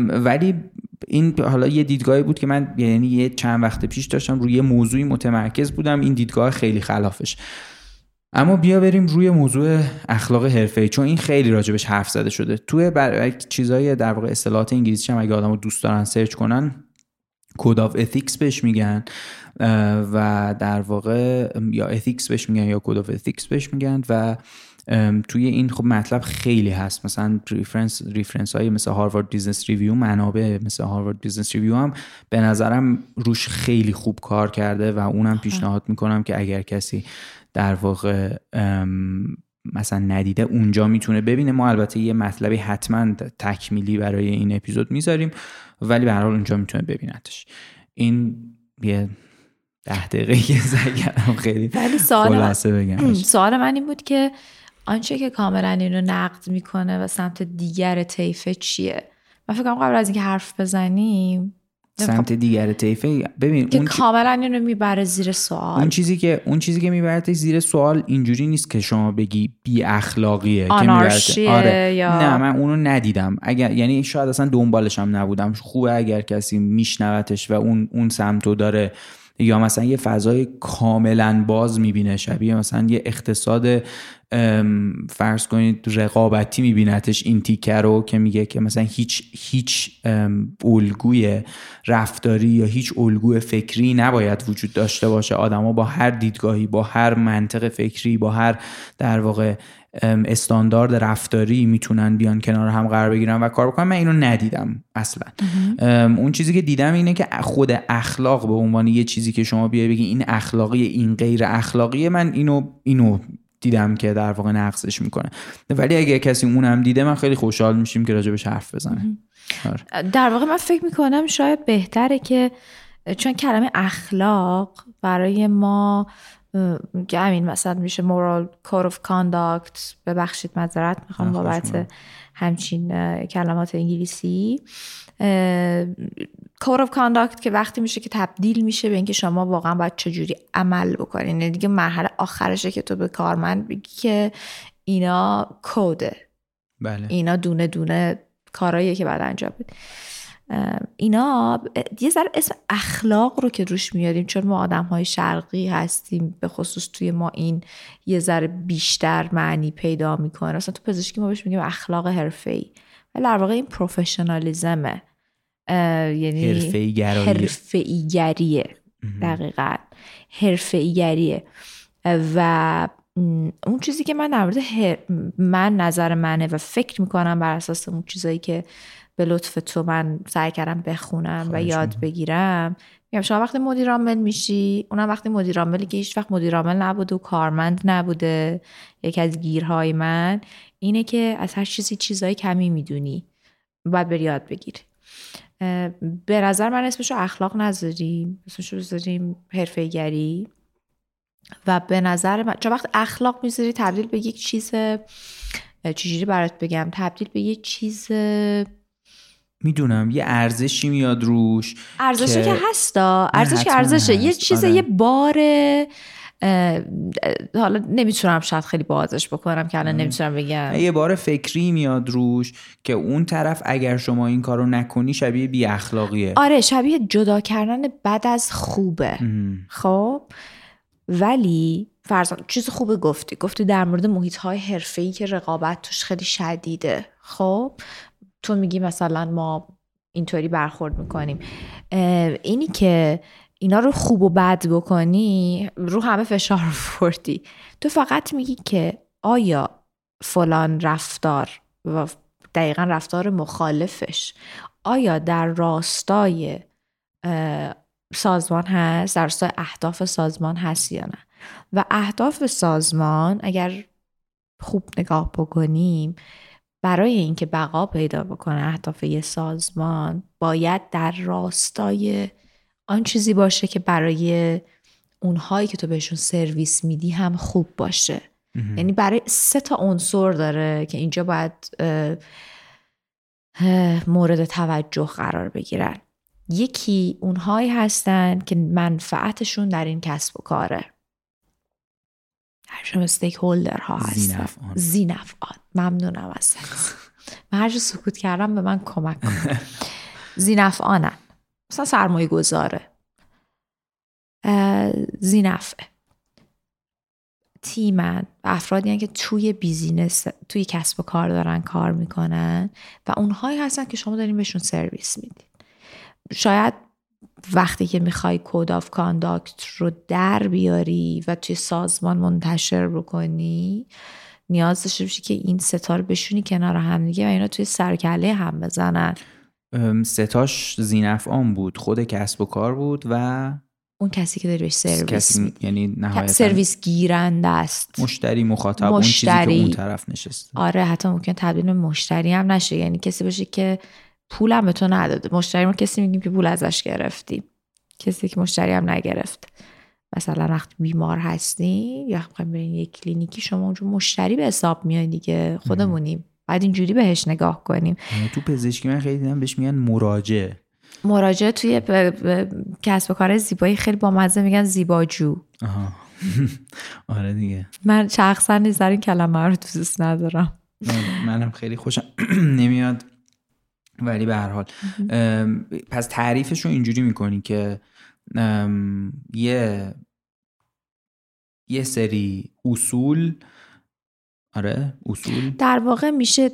ولی این حالا یه دیدگاهی بود که من یعنی یه چند وقت پیش داشتم روی یه موضوعی متمرکز بودم این دیدگاه خیلی خلافش. اما بیا بریم روی موضوع اخلاق حرفه چون این خیلی راجبش حرف زده شده. توی بر... چیزای در واقع اصطلاحات انگلیسی هم اگه آدمو دوست دارن سرچ کنن code of ethics بهش میگن و در واقع یا ethics بهش میگن یا code of ethics بهش میگن و توی این خب مطلب خیلی هست. مثلا reference reference های مثل Harvard Business Review منابع مثل Harvard Business Review هم به نظرم روش خیلی خوب کار کرده و اونم پیشنهاد می‌کنم که اگر کسی در واقع مثلا ندیده اونجا می‌تونه ببینه. ما البته یه مطلبی حتما تکمیلی برای این اپیزود می‌ذاریم ولی به هر حال اونجا می‌تونه ببینتش این یه ده دقیقه که خیلی ولی سوال بگم. سوال من این بود که آنچه که کاملا این رو نقد می‌کنه و سمت دیگر طیفه چیه؟ من فکر قبل از اینکه حرف بزنیم سمت دیگر طیفه ببین که اون کاملا اینو می‌بره زیر سوال. اون چیزی که اون چیزی که می‌بره زیر سوال اینجوری نیست که شما بگی بی اخلاقیه که آره. یا... نه من اونو ندیدم. اگر یعنی شاید اصلا دنبالش هم نبودم. خوبه اگر کسی میشنوتش و اون اون سمتو داره یا مثلا یه فضای کاملا باز می‌بینه شبیه مثلا یه اقتصاد فرض کنید رقابتی میبینتش این تیکه رو که میگه که مثلا هیچ هیچ الگوی رفتاری یا هیچ الگوی فکری نباید وجود داشته باشه. آدما با هر دیدگاهی با هر منطق فکری با هر در واقع استاندارد رفتاری می‌تونن بیان کنار هم قرار بگیرن و کار بکنن. من اینو ندیدم اصلا. اون چیزی که دیدم اینه که خود اخلاق به عنوان یه چیزی که شما بیای بگی این اخلاقی این غیر اخلاقی من اینو اینو دیدم که در واقع نقصش می‌کنه. ولی اگه کسی اونم دیده من خیلی خوشحال میشیم که راجبش حرف بزنه. آره. در واقع من فکر می‌کنم شاید بهتره که چون کلمه اخلاق برای ما که همین مثلا میشه moral code of conduct. ببخشید مذارت می‌خوام بابت همچین کلمات انگلیسی. code of conduct که وقتی میشه که تبدیل میشه به اینکه شما واقعا باید چجوری عمل بکنین. یعنی دیگه مرحله آخرشه که تو به کارمند بگی که اینا کوده بله. اینا دونه دونه کارهاییه که بعد انجام بدی. اینا یه ذره اسم اخلاق رو که روش میاریم چون ما آدم های شرقی هستیم به خصوص توی ما این یه ذره بیشتر معنی پیدا می‌کنه. اصلا تو پزشکی ما بهش میگیم اخلاق حرفه ای ولی در واقع این پروفشنالیزمه. یعنی حرفه ایگریه دقیقا. حرفه ایگریه و اون چیزی که من در من نظر منه و فکر می‌کنم بر اساس اون چیزایی که به لطف تو من سعی کردم بخونم و یاد بگیرم. میگم شما وقتی مدیر عامل میشی اونم وقتی مدیر عاملی که هیچ وقت مدیر عامل نبوده و کارمند نبوده یکی از گیرهای من اینه که از هر چیزی چیزای کمی می‌دونی. باید بری یاد بگیری. به نظر من اسمشو اخلاق نذاریم. اسمشو بذاریم حرفه گری. و به نظر من چون وقت اخلاق می‌ذاری تبدیل به یک چیز چجوری برات بگم؟ تبدیل به یک چیز می‌دونم یه ارزشی میاد روش ارزشی که, هستا. ارزش که ارزشه. یه چیز آره. یه بار حالا نمی‌تونم شاید خیلی بازش بکنم که الان نمی‌تونم بگم. یه بار فکری میاد روش که اون طرف اگر شما این کارو نکنی شبیه بی اخلاقیه آره شبیه جدا کردن بد از خوبه. خب؟ ولی فرضاً چیز خوبه گفتی. گفتی در مورد محیط های حرفه‌ای که رقابت توش خیلی شدیده. خب؟ تو میگی مثلا ما اینطوری برخورد می‌کنیم. اینی که اینا رو خوب و بد بکنی رو همه فشار فردی تو فقط میگی که آیا فلان رفتار و دقیقا رفتار مخالفش آیا در راستای سازمان هست در راستای اهداف سازمان هست یا نه؟ و اهداف سازمان اگر خوب نگاه بکنیم برای اینکه بقا پیدا بکنه اهداف یه سازمان باید در راستای آن چیزی باشه که برای اونهایی که تو بهشون سرویس میدی هم خوب باشه. یعنی برای سه تا عنصر داره که اینجا باید مورد توجه قرار بگیرن. یکی اونهایی هستن که منفعتشون در این کسب و کاره. هرشون stakeholder ها هستن. ذینفعان ممنونم از من هر سکوت کردم به من کمک کن. ذینفعانن. مثلا سرمایه گذاره. ذینفعه. تیمن. و افرادی که توی business توی کسب و کار دارن کار می‌کنن و اونهایی هستن که شما دارین بهشون سرویس میدین. شاید وقتی که می‌خوای code of conduct رو در بیاری و توی سازمان منتشر بکنی نیاز داشته باشی که این ستا رو بشونی کنار هم دیگه و اینا توی سرکله هم بزنن. ستاش زینفعان بود. خود کسب و کار بود و اون کسی که داری بهش سرویس کسی یعنی نهایتا سرویس گیرنده است. مشتری مخاطب اون چیزی که اون طرف نشسته. آره حتی ممکن تبدیل به مشتری هم نشه. یعنی کسی باشه که پولم به تو نداده. مشتری ما کسی میگیم که پول ازش گرفتیم. کسی که مشتری هم نگرفت. مثلا وقتی بیمار هستی یا می‌خوایم برین یک کلینیکی شما اونجا مشتری به حساب میاد دیگه خودمونیم بعد اینجوری بهش نگاه کنیم. تو پزشکی من خیلی دیدم بهش میگن مراجعه مراجعه توی کسب و کار زیبایی خیلی با مزه میگن زیباجو. آها. آره دیگه. من شخصا نیز این کلمه رو دوست ندارم. منم خیلی خوشم نمیاد. ولی به هر حال. پس تعریفش رو اینجوری می‌کنی که یه یه سری اصول. آره اصول. در واقع میشه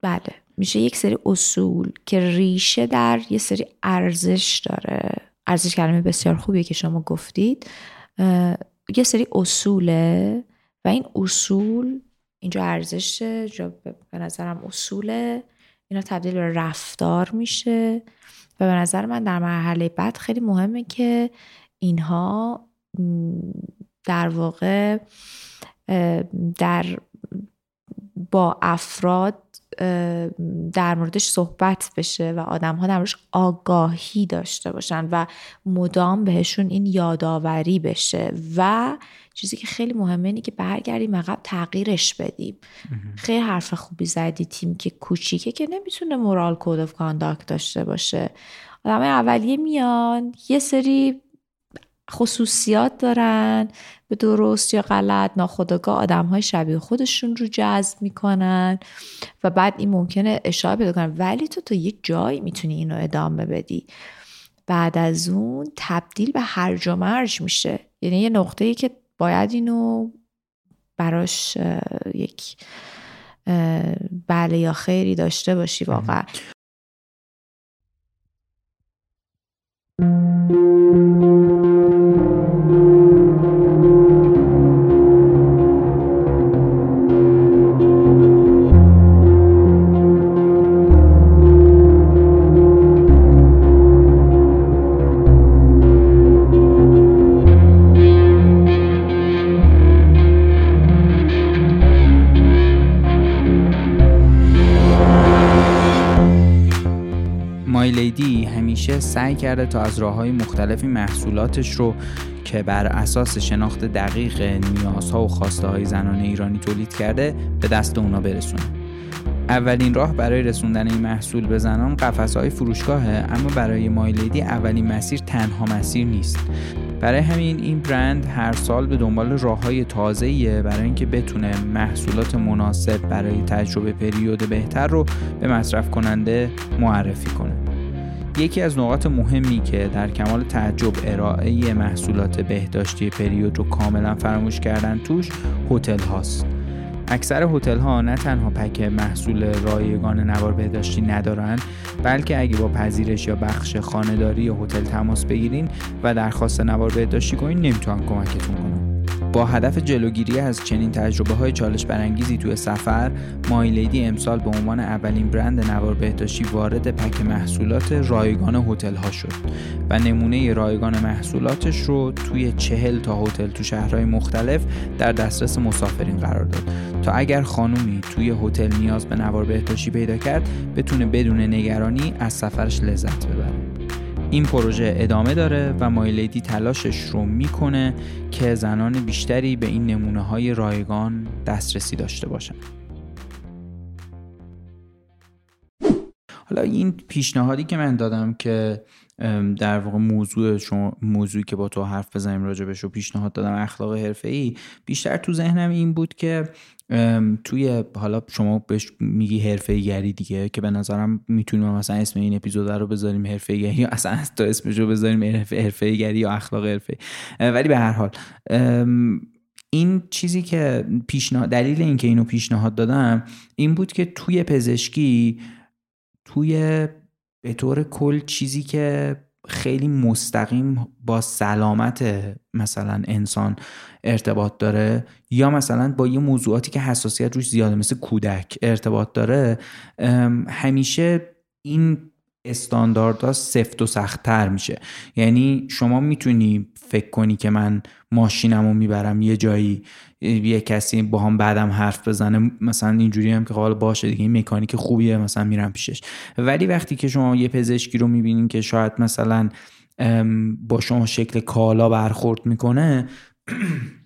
بله میشه یک سری اصول که ریشه در یه سری ارزش داره. ارزش کلمه بسیار خوبیه که شما گفتید. یه سری اصوله و این اصول اینجا ارزش به نظرم اصوله. اینا تبدیل به رفتار میشه و به نظر من در مرحله بعد خیلی مهمه که اینها در واقع در با افراد در موردش صحبت بشه و آدم ها در موردش آگاهی داشته باشن و مدام بهشون این یادآوری بشه. و چیزی که خیلی مهمه اینه که برگردیم عقب تغییرش بدیم. خیلی حرف خوبی زدی تیم که کوچیکه که نمی‌تونه مورال کود اف کانداکت داشته باشه. آدم اولیه میان یه سری خصوصیات دارن به درست یا غلط ناخودآگاه آدم های شبیه خودشون رو جذب می‌کنن و بعد این ممکنه اشاره پیدا کنن. ولی تو تا یه جایی می‌تونی اینو ادامه بدی. بعد از اون تبدیل به هرج و مرج میشه. یعنی یه نقطه ای که باید اینو براش یک بله یا خیری داشته باشی واقعا. کرده تا از راه های مختلفی محصولاتش رو که بر اساس شناخت دقیق نیازها و خواسته های زنان ایرانی تولید کرده به دست اونا برسونه. اولین راه برای رسوندن این محصول به زنان قفس های فروشگاهه اما برای مایلیدی اولین مسیر تنها مسیر نیست. برای همین این برند هر سال به دنبال راه های تازهیه برای اینکه بتونه محصولات مناسب برای تجربه پریود بهتر رو به مصرف کننده معرفی کنه. یکی از نقاط مهمی که در کمال تعجب ارائه محصولات بهداشتی پریود رو کاملا فراموش کردن توش هتل هاست. اکثر هتل ها نه تنها پک محصول رایگان نوار بهداشتی ندارن بلکه اگه با پذیرش یا بخش خانهداری هتل تماس بگیرین و درخواست نوار بهداشتی کنین نمی‌تونن کمکتون کنن با هدف جلوگیری از چنین تجربه های چالش برانگیزی توی سفر مایلیدی امسال به عنوان اولین برند نوار بهداشتی وارد پک محصولات رایگان هتل ها شد و نمونه رایگان محصولاتش رو توی چهل تا هتل تو شهرهای مختلف در دسترس مسافرین قرار داد تا اگر خانومی توی هتل نیاز به نوار بهداشتی پیدا کرد بتونه بدون نگرانی از سفرش لذت ببره. این پروژه ادامه داره و مایلیدی تلاشش رو می‌کنه که زنان بیشتری به این نمونه های رایگان دسترسی داشته باشن. حالا این پیشنهادی که من دادم که در واقع موضوع شما موضوعی که با تو حرف بزنیم راجبش و پیشنهاد دادم اخلاق حرفه‌ای بیشتر تو ذهنم این بود که توی حالا شما بهش میگی حرفه گری دیگه که به نظرم می‌تونیم مثلا اسم این اپیزود رو بذاریم حرفه گری یا اصلا تا اسمش رو بذاریم حرفه گری یا اخلاق حرفه ولی به هر حال این چیزی که پیشنهاد دلیل اینکه اینو پیشنهاد دادم این بود که توی پزشکی توی به طور کل چیزی که خیلی مستقیم با سلامت مثلا انسان ارتباط داره یا مثلا با یه موضوعاتی که حساسیت روش زیاده مثل کودک ارتباط داره همیشه این استانداردها سفت و سختتر میشه. یعنی شما می‌تونی فکر کنی که من ماشینم رو می‌برم یه جایی یه کسی با هم بعدم حرف بزنه مثلا اینجوری هم که حالا باشه دیگه این مکانیک خوبیه مثلا میرم پیشش. ولی وقتی که شما یه پزشکی رو می‌بینین که شاید مثلا با شما شکل کالا برخورد می‌کنه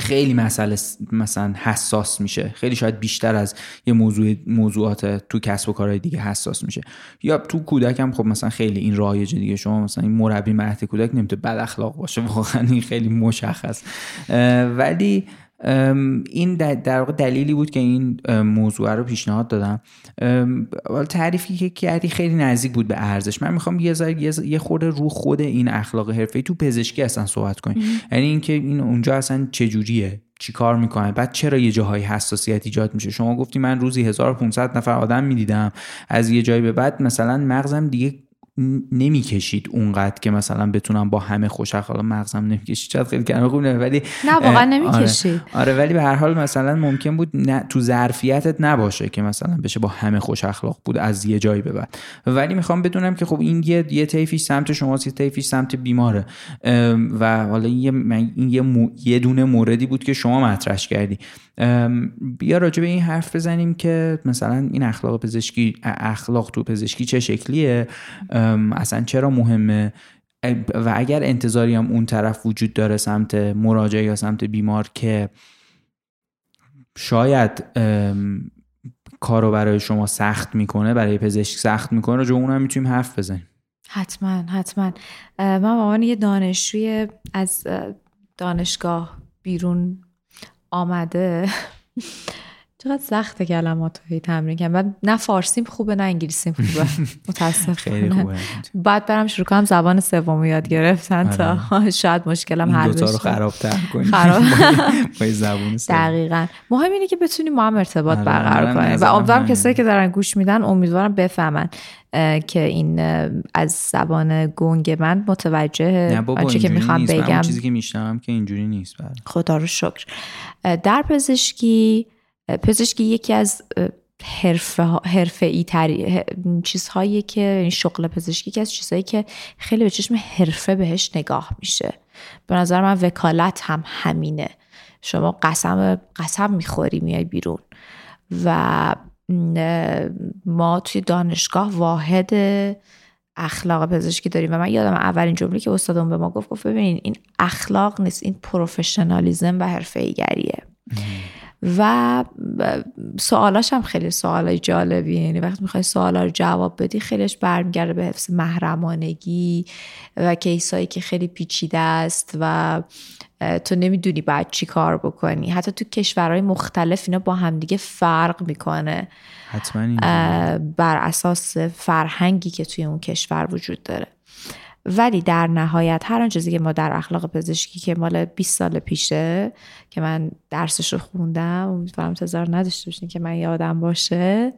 خیلی مسئله مثلا حساس میشه. خیلی شاید بیشتر از یه موضوع موضوعات تو کسب و کارهای دیگه حساس میشه. یا تو کودک هم خب مثلا خیلی این رایجه دیگه شما مثلا این مربی مهد کودک نمی‌تونه بد اخلاق باشه. واقعا این خیلی مشخص. ولی این در واقع دلیلی بود که این موضوع رو پیشنهاد دادم. تعریفی که کردی خیلی نزدیک بود به ارزش. من می‌خوام یه ذره یه خورده رو خود این اخلاق حرفه‌ای تو پزشکی اصلا صحبت کنیم. یعنی اینکه این اونجا اصلا چجوریه؟ چی کار می‌کنه؟ بعد چرا یه جاهای حساسیت ایجاد میشه؟ شما گفتی من روزی 1500 نفر آدم می‌دیدم. از یه جایی به بعد مثلا مغزم دیگه نمی‌کشید اونقدر که مثلا بتونم با همه خوش اخلاق مغزم نمی‌کشید چقدر خیلی کلمه خوب ولی نه واقعا نمی‌کشید. آره. آره ولی به هر حال مثلا ممکن بود نه تو ظرفیتت نباشه که مثلا بشه با همه خوش اخلاق بود از یه جایی به بعد. ولی می‌خوام بدونم که خب این یه یه طیفش سمت شما یه طیفش سمت بیماره. و حالا این یه این یه, یه دونه موردی بود که شما مطرحش کردی. بیا راجع به این حرف بزنیم که مثلا این اخلاق پزشکی اخلاق تو پزشکی چه شکلیه؟ اصلا چرا مهمه؟ و اگر انتظاری هم اون طرف وجود داره سمت مراجعه یا سمت بیمار که شاید کارو برای شما سخت می‌کنه برای پزشک سخت می‌کنه راجع اون هم می‌تونیم حرف بزنیم. حتما حتما. من عنوان یه دانشجوی از دانشگاه بیرون آمده. چقدر سخته کلمات رو تمرین کنم بعد نه فارسیم خوبه نه انگلیسیم خوبه. متاسفانه. خیلی خوبه. بعد برم شروع کنم زبان سوم یاد گرفتن تا آره. شاید مشکلم حل بشه رو خرابتر کنیم خراب. زبان دقیقا. مهم اینه که بتونیم ما هم ارتباط آره، برقرار کنیم. و امیدوارم کسایی که دارن گوش میدن امیدوارم بفهمن که این از زبان گنگ من متوجه آنچه که می‌خوام بگم. چیزی که میشنم که اینجوری نیست خدا رو شکر. در پزشکی پزشکی یکی از حرفه, ای تری چیزهایی که یعنی شغل پزشکی که از چیزهایی که خیلی به چشم حرفه بهش نگاه میشه. به نظر من وکالت هم همینه. شما قسم قسم می‌خوری میای بیرون. و ما توی دانشگاه واحد اخلاق پزشکی داریم. و من یادم اولین جمله که استادم به ما گفت گفت ببینین این اخلاق نیست این پروفشنالیزم و حرفه ایگریه و سوالاش هم خیلی سوال جالبی یعنی وقتی می‌خوای سوالا رو جواب بدی خیلیش برمیگرده به حفظ محرمانگی و کیسایی که خیلی پیچیده است و تو نمی‌دونی باید چی کار بکنی. حتی تو کشورهای مختلف اینا با همدیگه فرق می‌کنه. حتما بر اساس فرهنگی که توی اون کشور وجود داره. ولی در نهایت هر آن چیزی که ما در اخلاق پزشکی که مال 20 سال پیشه که من درسش رو خوندم امیدوارم انتظار نداشته باشین که من یادم باشه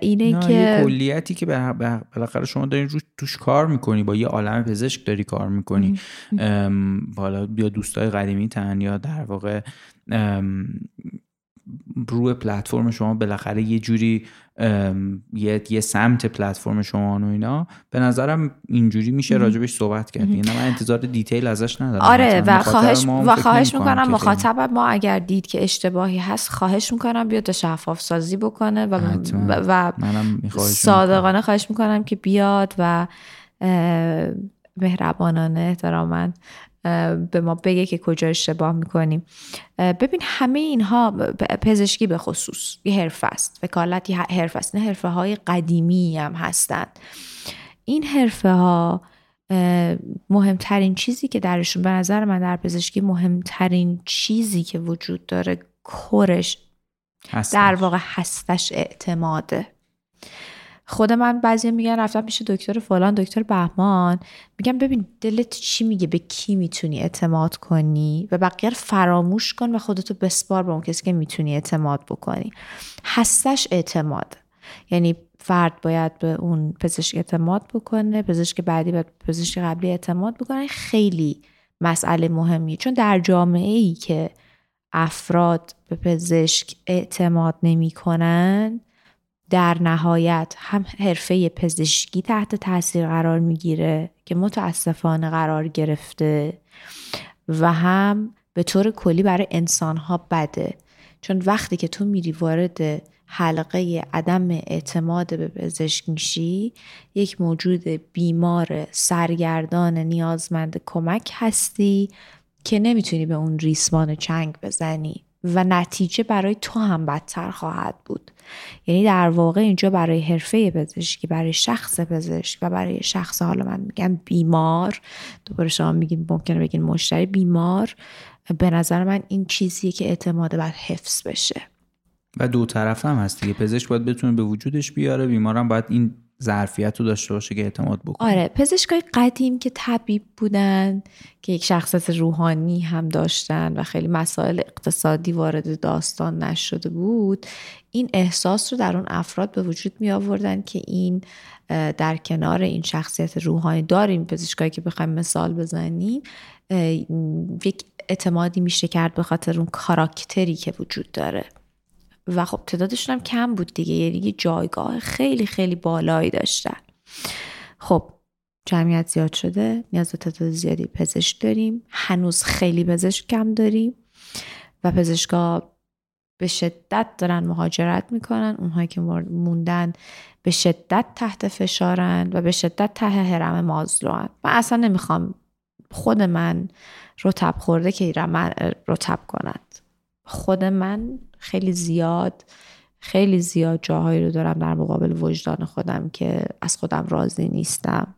اینه که یه کلیتی که بالاخره شما دارین روش توش کار می‌کنی با یه عالم پزشک داری کار می‌کنی. بالا یا دوستای قدیمی تن یا در واقع روی پلتفرم شما بالاخره یه جوری یه, یه سمت پلتفرم شما و اینا. به نظرم اینجوری میشه راجبش صحبت کرد. یعنی من انتظار دیتیل ازش ندارم. آره و خواهش و خواهش می‌کنم مخاطب ما اگر دید که اشتباهی هست خواهش می‌کنم بیاد شفاف سازی بکنه و و صادقانه خواهش می‌کنم که بیاد و مهربانانه احتراما به ما بگه که کجا اشتباه می‌کنیم. ببین همه اینها پزشکی به خصوص یه حرف است. وکالت یه حرف است. نه حرفه های قدیمی هم هستند این حرفه ها مهمترین چیزی که درشون به نظر من در پزشکی مهمترین چیزی که وجود داره کورش در واقع هستش اعتماده. خود من بعضی میگن رفتم پیش دکتر فلان دکتر بهمان. میگم ببین دلت چی میگه؟ به کی می‌تونی اعتماد کنی؟ و بقیه رو فراموش کن و خودتو بسپار به اون کسی که می‌تونی اعتماد بکنی. هستش اعتماد. یعنی فرد باید به اون پزشک اعتماد بکنه پزشک بعدی باید پزشک قبلی اعتماد بکنه. خیلی مسئله مهمی چون در جامعه ای که افراد به پزشک اعتماد نمی کنن در نهایت هم حرفه پزشکی تحت تاثیر قرار می‌گیره که متاسفانه قرار گرفته و هم به طور کلی برای انسان ها بده. چون وقتی که تو میری وارد حلقه عدم اعتماد به پزشک میشی یک موجود بیمار سرگردان نیازمند کمک هستی که نمی‌تونی به اون ریسمان چنگ بزنی. و نتیجه برای تو هم بدتر خواهد بود. یعنی در واقع اینجا برای حرفه پزشکی برای شخص پزشک و برای شخص حالا من میگم بیمار دوباره شما میگین ممکنه بگین مشتری بیمار به نظر من این چیزیه که اعتماد باید حفظ بشه. و دو طرف هم هست دیگه. پزشک باید بتونه به وجودش بیاره بیمارم باید این ظرفیت رو داشته باشه که اعتماد بکنه. آره پزشکای قدیم که طبیب بودن که یک شخصیت روحانی هم داشتن و خیلی مسائل اقتصادی وارد داستان نشده بود این احساس رو در اون افراد به وجود می آوردن که این در کنار این شخصیت روحانی داریم پزشکایی که بخوایم مثال بزنیم یک اعتمادی میشه کرد به خاطر اون کاراکتری که وجود داره. و خب تعدادشون هم کم بود دیگه یعنی جایگاه خیلی خیلی بالایی داشتن. خب جمعیت زیاد شده نیاز به تعداد زیادی پزشک داریم. هنوز خیلی پزشک کم داریم و پزشکا به شدت دارن مهاجرت می‌کنن. اونهایی که موندن به شدت تحت فشارن و به شدت ته هرم مازلوان. من اصلا نمی‌خوام خود من رتب خورده که من رتب کند خود من خیلی زیاد خیلی زیاد جاهایی رو دارم در مقابل وجدان خودم که از خودم راضی نیستم.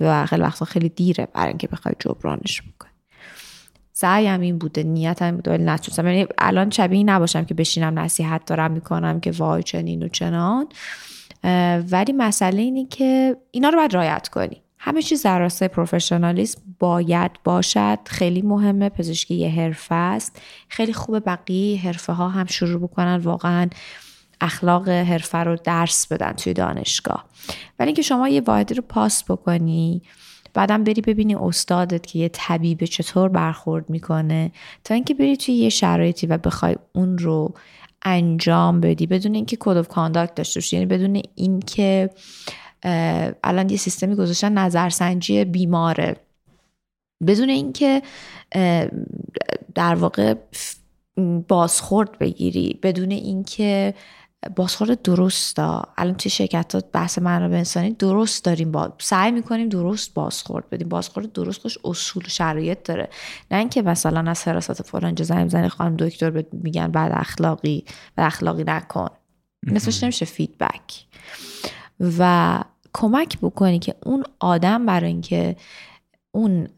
و خیلی وقتا خیلی دیره برای اینکه بخوای جبرانش بکنی. سعیم این بوده نیتم بوده ولی نتونستم. یعنی الان شبیه نباشم که بشینم نصیحت دارم می‌کنم که وای چنین و چنان. ولی مسئله اینه که اینا رو باید رایت کنی. همه چیز در راستای پروفشنالیسم باید باشد. خیلی مهمه. پزشکی یه حرفه است. خیلی خوبه بقیه حرفه ها هم شروع بکنن. واقعا اخلاق حرفه رو درس بدن توی دانشگاه. ولی اینکه شما یه واحدی رو pass بکنی بعدم بری ببینی استادت که یه طبیب چطور برخورد می‌کنه تا اینکه بری توی یه شرایطی و بخوای اون رو انجام بدی. بدون اینکه code of conduct داشته باشی. یعنی بدون اینکه الان یه سیستمی گذاشتن نظرسنجی بیماره. بدون اینکه در واقع بازخورد بگیری بدون اینکه بازخورد درست الان توی شرکت ها بحث منابع انسانی درست داریم با... سعی می‌کنیم درست بازخورد بدیم. بازخورد درست خوش اصول و شرایط داره. نه اینکه مثلا از حراست فلان زنگ زنی خانم دکتر میگن بعد اخلاقی بعد اخلاقی نکن. نصفش نمیشه؟ فیدبک. و کمک بکنی که اون آدم برای اینکه اون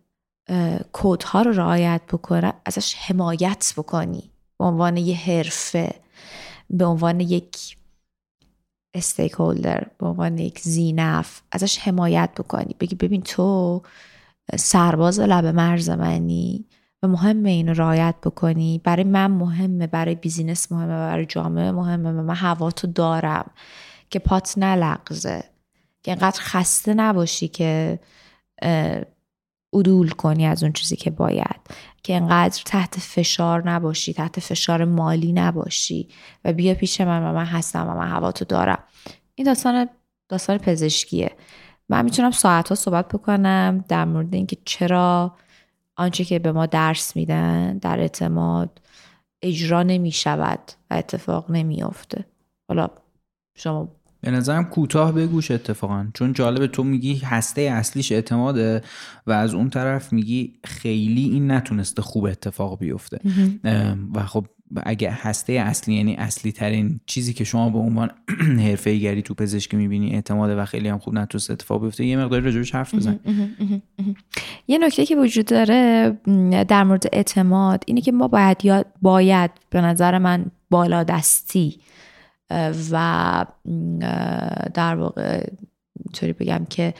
کودها رو رعایت بکنه ازش حمایت بکنی. به عنوان یه حرفه به عنوان یک استیک هولدر به عنوان یک زینف ازش حمایت بکنی. بگی ببین تو سرباز لب مرز منی و مهمه اینو رعایت بکنی. برای من مهمه برای بیزینس مهمه برای جامعه مهمه من هوا تو دارم. که پات نلغزه که انقدر خسته نباشی که عدول کنی از اون چیزی که باید. که انقدر تحت فشار نباشی تحت فشار مالی نباشی. و بیا پیش من و من هستم و من هوا تو دارم. این داستان داستان پزشکیه. من می‌تونم ساعت ها صحبت بکنم در مورد اینکه چرا آنچه که به ما درس میدن در اعتماد اجرا نمی شود و اتفاق نمیافته. حالا شما به نظرم کوتاه بگوش اتفاقا چون جالبه تو میگی هسته اصلیش اعتماده و از اون طرف میگی خیلی این نتونسته خوب اتفاق بیفته. و خب اگه هسته اصلی یعنی اصلی ترین چیزی که شما به عنوان حرفه گری تو پزشکی می‌بینی اعتماده و خیلی هم خوب نتونسته اتفاق بیفته یه مقداری راجبش حرف بزن. یه نکته که وجود داره در مورد اعتماد اینه که ما باید باید به نظر من بالا دستی و در واقع اینطوری بگم که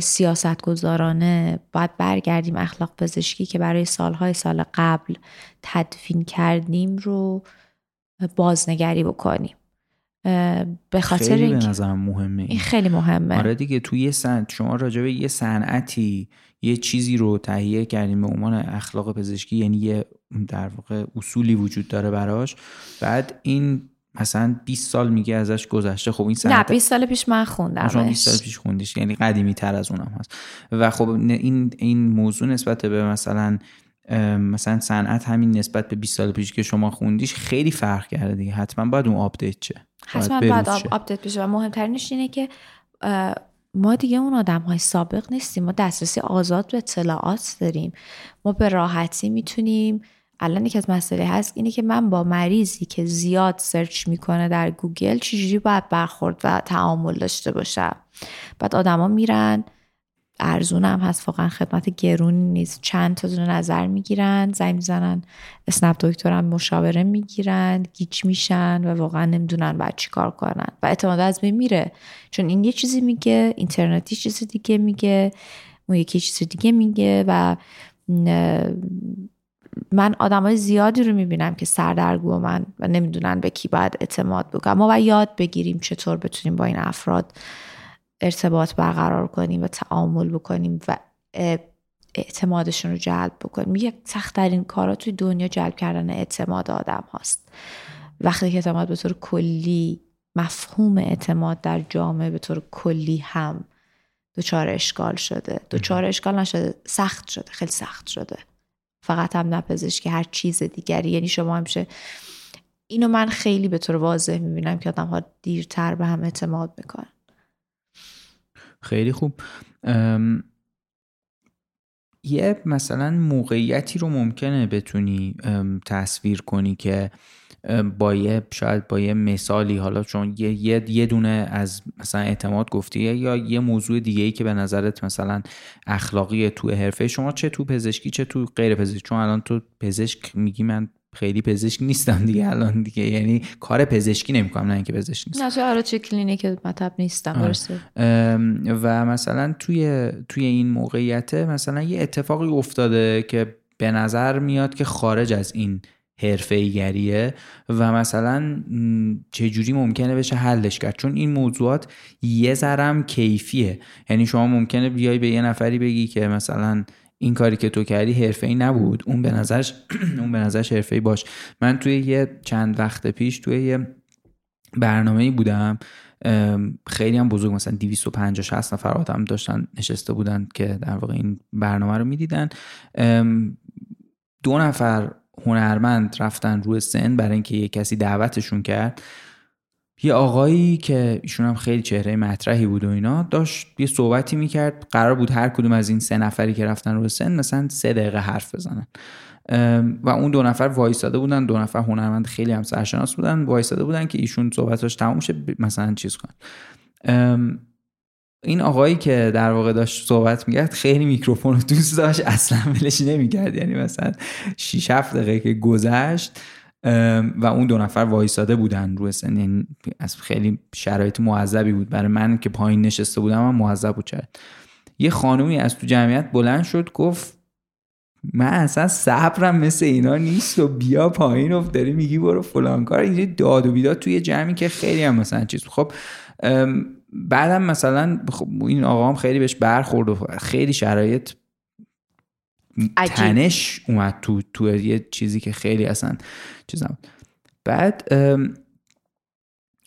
سیاست گذارانه باید برگردیم اخلاق پزشکی که برای سالهای سال قبل تدفین کردیم رو بازنگری بکنیم. به خاطر خیلی اینکه- به نظرم مهمه این. خیلی مهمه. آره دیگه توی یه صنعت شما راجع به یه صنعتی یه چیزی رو تهیه کردیم به عنوان اخلاق پزشکی یعنی یه در واقع اصولی وجود داره براش. بعد این مثلا 20 سال میگه ازش گذشته. خب این نه صنعت 20 سال پیش من خوندم شما 20 سال پیش خوندیش. یعنی قدیمی تر از اونم هست. و خب این این موضوع نسبت به مثلا مثلا صنعت همین نسبت به 20 سال پیش که شما خوندیش خیلی فرق کرده دیگه. حتما باید اون update شه. حتما باید update بشه. و مهمترینش اینه که ما دیگه اون آدم های سابق نیستیم. ما دسترسی آزاد به اطلاعات داریم. ما به راحتی می‌تونیم الان یکی از مسئله هست اینه که من با مریضی که زیاد search می‌کنه در گوگل چجوری باید برخورد و تعامل داشته باشم. بعد آدما میرن ارزون هم هست واقعا خدمت گرون نیست. چند تا دونه نظر می‌گیرن زنگ می‌زنن اسنپ دکتر هم مشاوره می‌گیرن گیج میشن و واقعا نمی‌دونن بعد چی کار کنن. و اعتماد از بین میره. چون این یه چیزی میگه اینترنتی چیز دیگه میگه اون یکی چیز دیگه میگه و من آدمای زیادی رو می‌بینم که سردرگو من و نمی‌دونن به کی باید اعتماد بکنم ما باید یاد بگیریم چطور بتونیم با این افراد ارتباط برقرار کنیم و تعامل بکنیم و اعتمادشون رو جلب بکنیم. یک سختترین کارا توی دنیا جلب کردن اعتماد آدم هاست. وقتی که اعتماد به طور کلی مفهوم اعتماد در جامعه به طور کلی هم دچار اشکال شده. دچار اشکال نشده. سخت شده. خیلی سخت شده. فقط هم نه پزشکی هر چیز دیگری. یعنی شما همیشه اینو من خیلی به طور واضح می‌بینم که آدم ها دیرتر به هم اعتماد می‌کنن. خیلی خوب. ام، یه مثلا موقعیتی رو ممکنه بتونی تصویر کنی که با یه شاید با یه مثالی. حالا چون یه, یه, یه دونه از مثلا اعتماد گفتیه یا یه موضوع دیگه ای که به نظرت مثلا اخلاقی تو حرفه شما چه تو پزشکی چه تو غیر پزشکی؟ چون الان تو پزشک میگی من خیلی پزشک نیستم دیگه الان دیگه. یعنی کار پزشکی نمی‌کنم نه اینکه پزشک نیستم. نه توی آره توی کلینیک مطب نیستم آره. و مثلا توی توی این موقعیت مثلا یه اتفاقی افتاده که به نظر میاد که خارج از این حرفه‌ایگریه و مثلا چجوری ممکنه بشه حلش کرد؟ چون این موضوعات یه ذرم کیفیه. یعنی شما ممکنه بیای به یه نفری بگی که مثلا این کاری که تو کردی حرفه‌ای نبود. اون به نظرش اون به نظرش حرفه‌ای باش. من توی یه چند وقت پیش توی یه برنامه بودم. ام، خیلی هم بزرگ مثلا 250 60 نفر آدم داشتن نشسته بودن که در واقع این برنامه رو می‌دیدن. دو نفر هنرمند رفتن روی سن برای اینکه یه کسی دعوتشون کرد. یه آقایی که ایشون هم خیلی چهره مطرحی بود و اینا داشت یه صحبتی می‌کرد. قرار بود هر کدوم از این سه نفری که رفتن روی سن مثلا سه دقیقه حرف بزنن. و اون دو نفر وایساده بودن. دو نفر هنرمند خیلی هم سرشناس بودن. وایساده بودن که ایشون صحبتاش تموم شه مثلا چیز کن این آقایی که در واقع داشت صحبت می‌کرد خیلی میکروفون رو دوست داشت. اصلا ولش نمی‌کرد. یعنی مثلا 6 7 دقیقه که گذشت و اون دو نفر وایساده بودن روی سن. یعنی از خیلی شرایط معذبی بود. برای من که پایین نشسته بودم هم معذب بود شاید. یه خانومی از تو جمعیت بلند شد گفت من اصلا صبرم مثل اینا نیست و بیا پایین و داری میگی برو فلان کار. اینجوری داد و بیداد توی جمعی که خیلی هم مثلا چیز خب بعدم مثلا خب این آقا هم خیلی بهش برخورد و خیلی شرایط عجیب. تنش اومد تو تو یه چیزی که خیلی اصلا چیزم بعد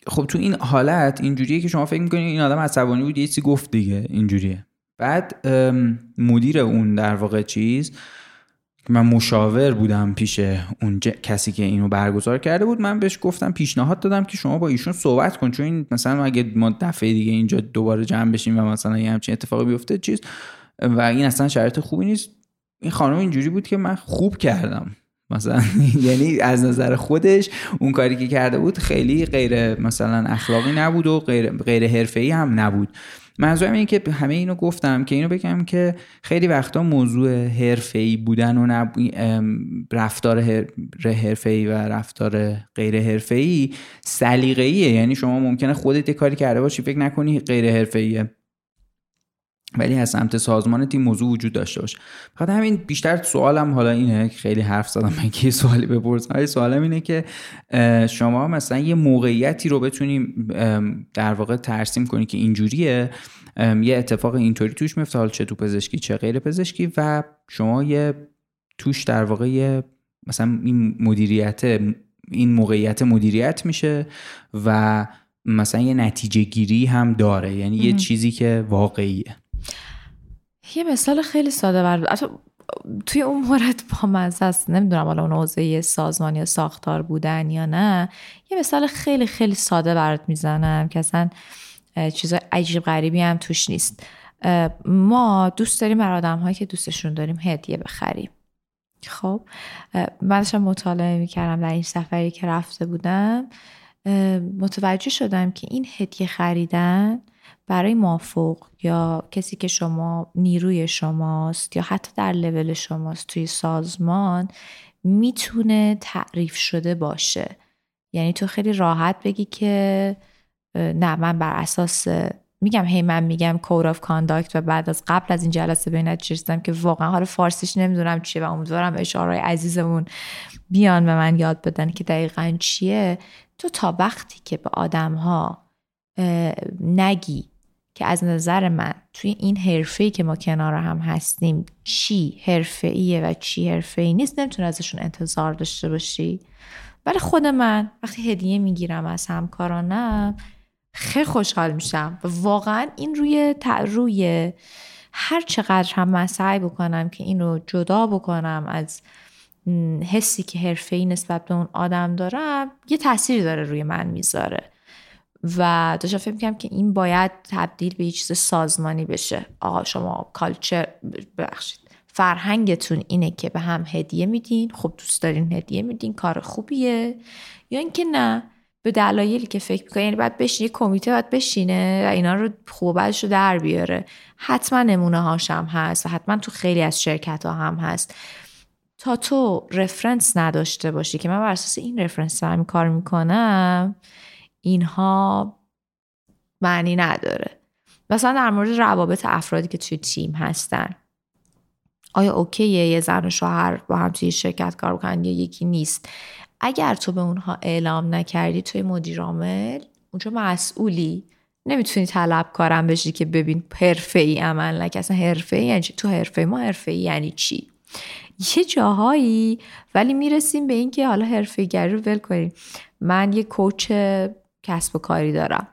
خب تو این حالت اینجوریه که شما فکر می‌کنید این آدم عصبانی بود یه چیزی گفت دیگه اینجوریه بعد مدیر اون در واقع چیز من مشاور بودم پیش اون ج- کسی که اینو برگزار کرده بود. من بهش گفتم پیشنهاد دادم که شما با ایشون صحبت کن چون این مثلا اگه ما دفعه دیگه اینجا دوباره جمع بشیم و مثلا یه همچین اتفاقی بیفته چیز. و این اصلا شرایط خوبی نیست. این خانم اینجوری بود که من خوب کردم. مثلا یعنی از نظر خودش اون کاری که کرده بود خیلی غیر مثلا اخلاقی نبود و غیر غیر حرفه‌ای هم نبود. منظورم اینه که همه اینو گفتم که اینو بگم که خیلی وقتا موضوع حرفه‌ای بودن و نب... رفتار حرفه‌ای و رفتار غیر حرفه‌ای سلیقه‌ایه. یعنی شما ممکنه خودت کاری کرده باشی فکر نکنی غیر حرفه‌ایه. ولی از سمت سازمان تیم موضوع وجود داشته باشه. فقط همین بیشتر سوالم حالا اینه خیلی حرف زدم من که سوالی بپرسم. ولی سوالم اینه که شما مثلا یه موقعیتی رو بتونیم در واقع ترسیم کنی که اینجوریه یه اتفاق اینطوری توش میفته حالا چه تو پزشکی چه غیر پزشکی و شما یه توش در واقع یه مثلا این مدیریت این موقعیت مدیریت میشه و مثلا یه نتیجه گیری هم داره. یعنی یه چیزی که واقعیه. یه مثال خیلی ساده بر توی اون مورد با مزه است. نمی‌دونم حالا اون حوزه سازمان یا ساختار بودن یا نه. یه مثال خیلی خیلی ساده برات می‌زنم که اصلا چیز عجیب غریبی هم توش نیست. ما دوست داریم بر آدم هایی که دوستشون داریم هدیه بخریم. خب؟ من داشتم مطالعه می‌کردم در این سفری که رفته بودم. متوجه شدم که این هدیه خریدن برای مافوق یا کسی که شما نیروی شماست یا حتی در لول شماست توی سازمان می‌تونه تعریف شده باشه. یعنی تو خیلی راحت بگی که نه من بر اساس میگم هی من میگم code of conduct و بعد از قبل از این جلسه به نتیجه که واقعا حالا فارسیش نمی‌دونم چیه و امیدوارم اشاره عزیزمون بیان به من یاد بدن که دقیقا چیه. تو تا وقتی که به آدم ها نگی که از نظر من توی این حرفه که ما کنار هم هستیم چی حرفه و چی حرفه ای نیست نمی‌تونه ازشون انتظار داشته باشی. ولی خود من وقتی هدیه می‌گیرم از همکارانم خیلی خوشحال میشم. و واقعا این روی روی هر چقدر هم من سعی بکنم که این رو جدا بکنم از حسی که حرفه ای نسبت به اون آدم دارم یه تاثیری داره روی من می‌ذاره. و داشتم فکر می‌کنم که این باید تبدیل به یه چیز سازمانی بشه. آقا شما کالچر ببخشید فرهنگتون اینه که به هم هدیه میدین. خب دوست دارین هدیه میدین کار خوبیه. یا اینکه نه به دلایلی که فکر می‌کنه یعنی باید یه کمیته باید بشینه و اینا رو خوب رو در بیاره. حتما نمونه هاشم هست و حتما تو خیلی از شرکت ها هم هست. تا تو رفرنس نداشته باشی که من بر اساس این رفرنس دارم کار می‌کنم اینها معنی نداره. مثلا در مورد روابط افرادی که توی تیم هستن. آیا اوکیه یه زن و شوهر با هم توی شرکت کار بکنن یا یکی نیست؟ اگر تو به اونها اعلام نکردی توی مدیر عامل اونجا مسئولی؟ نمی‌تونی طلب کارم بشی که ببین حرفه ای عمل نکه اصلا حرفه ای یعنی تو حرفه ما حرفه ای یعنی چی؟ یه جاهایی ولی می‌رسیم به اینکه حالا حرفه گری رو ول کنیم. من یه کوچ کسب و کاری دارم.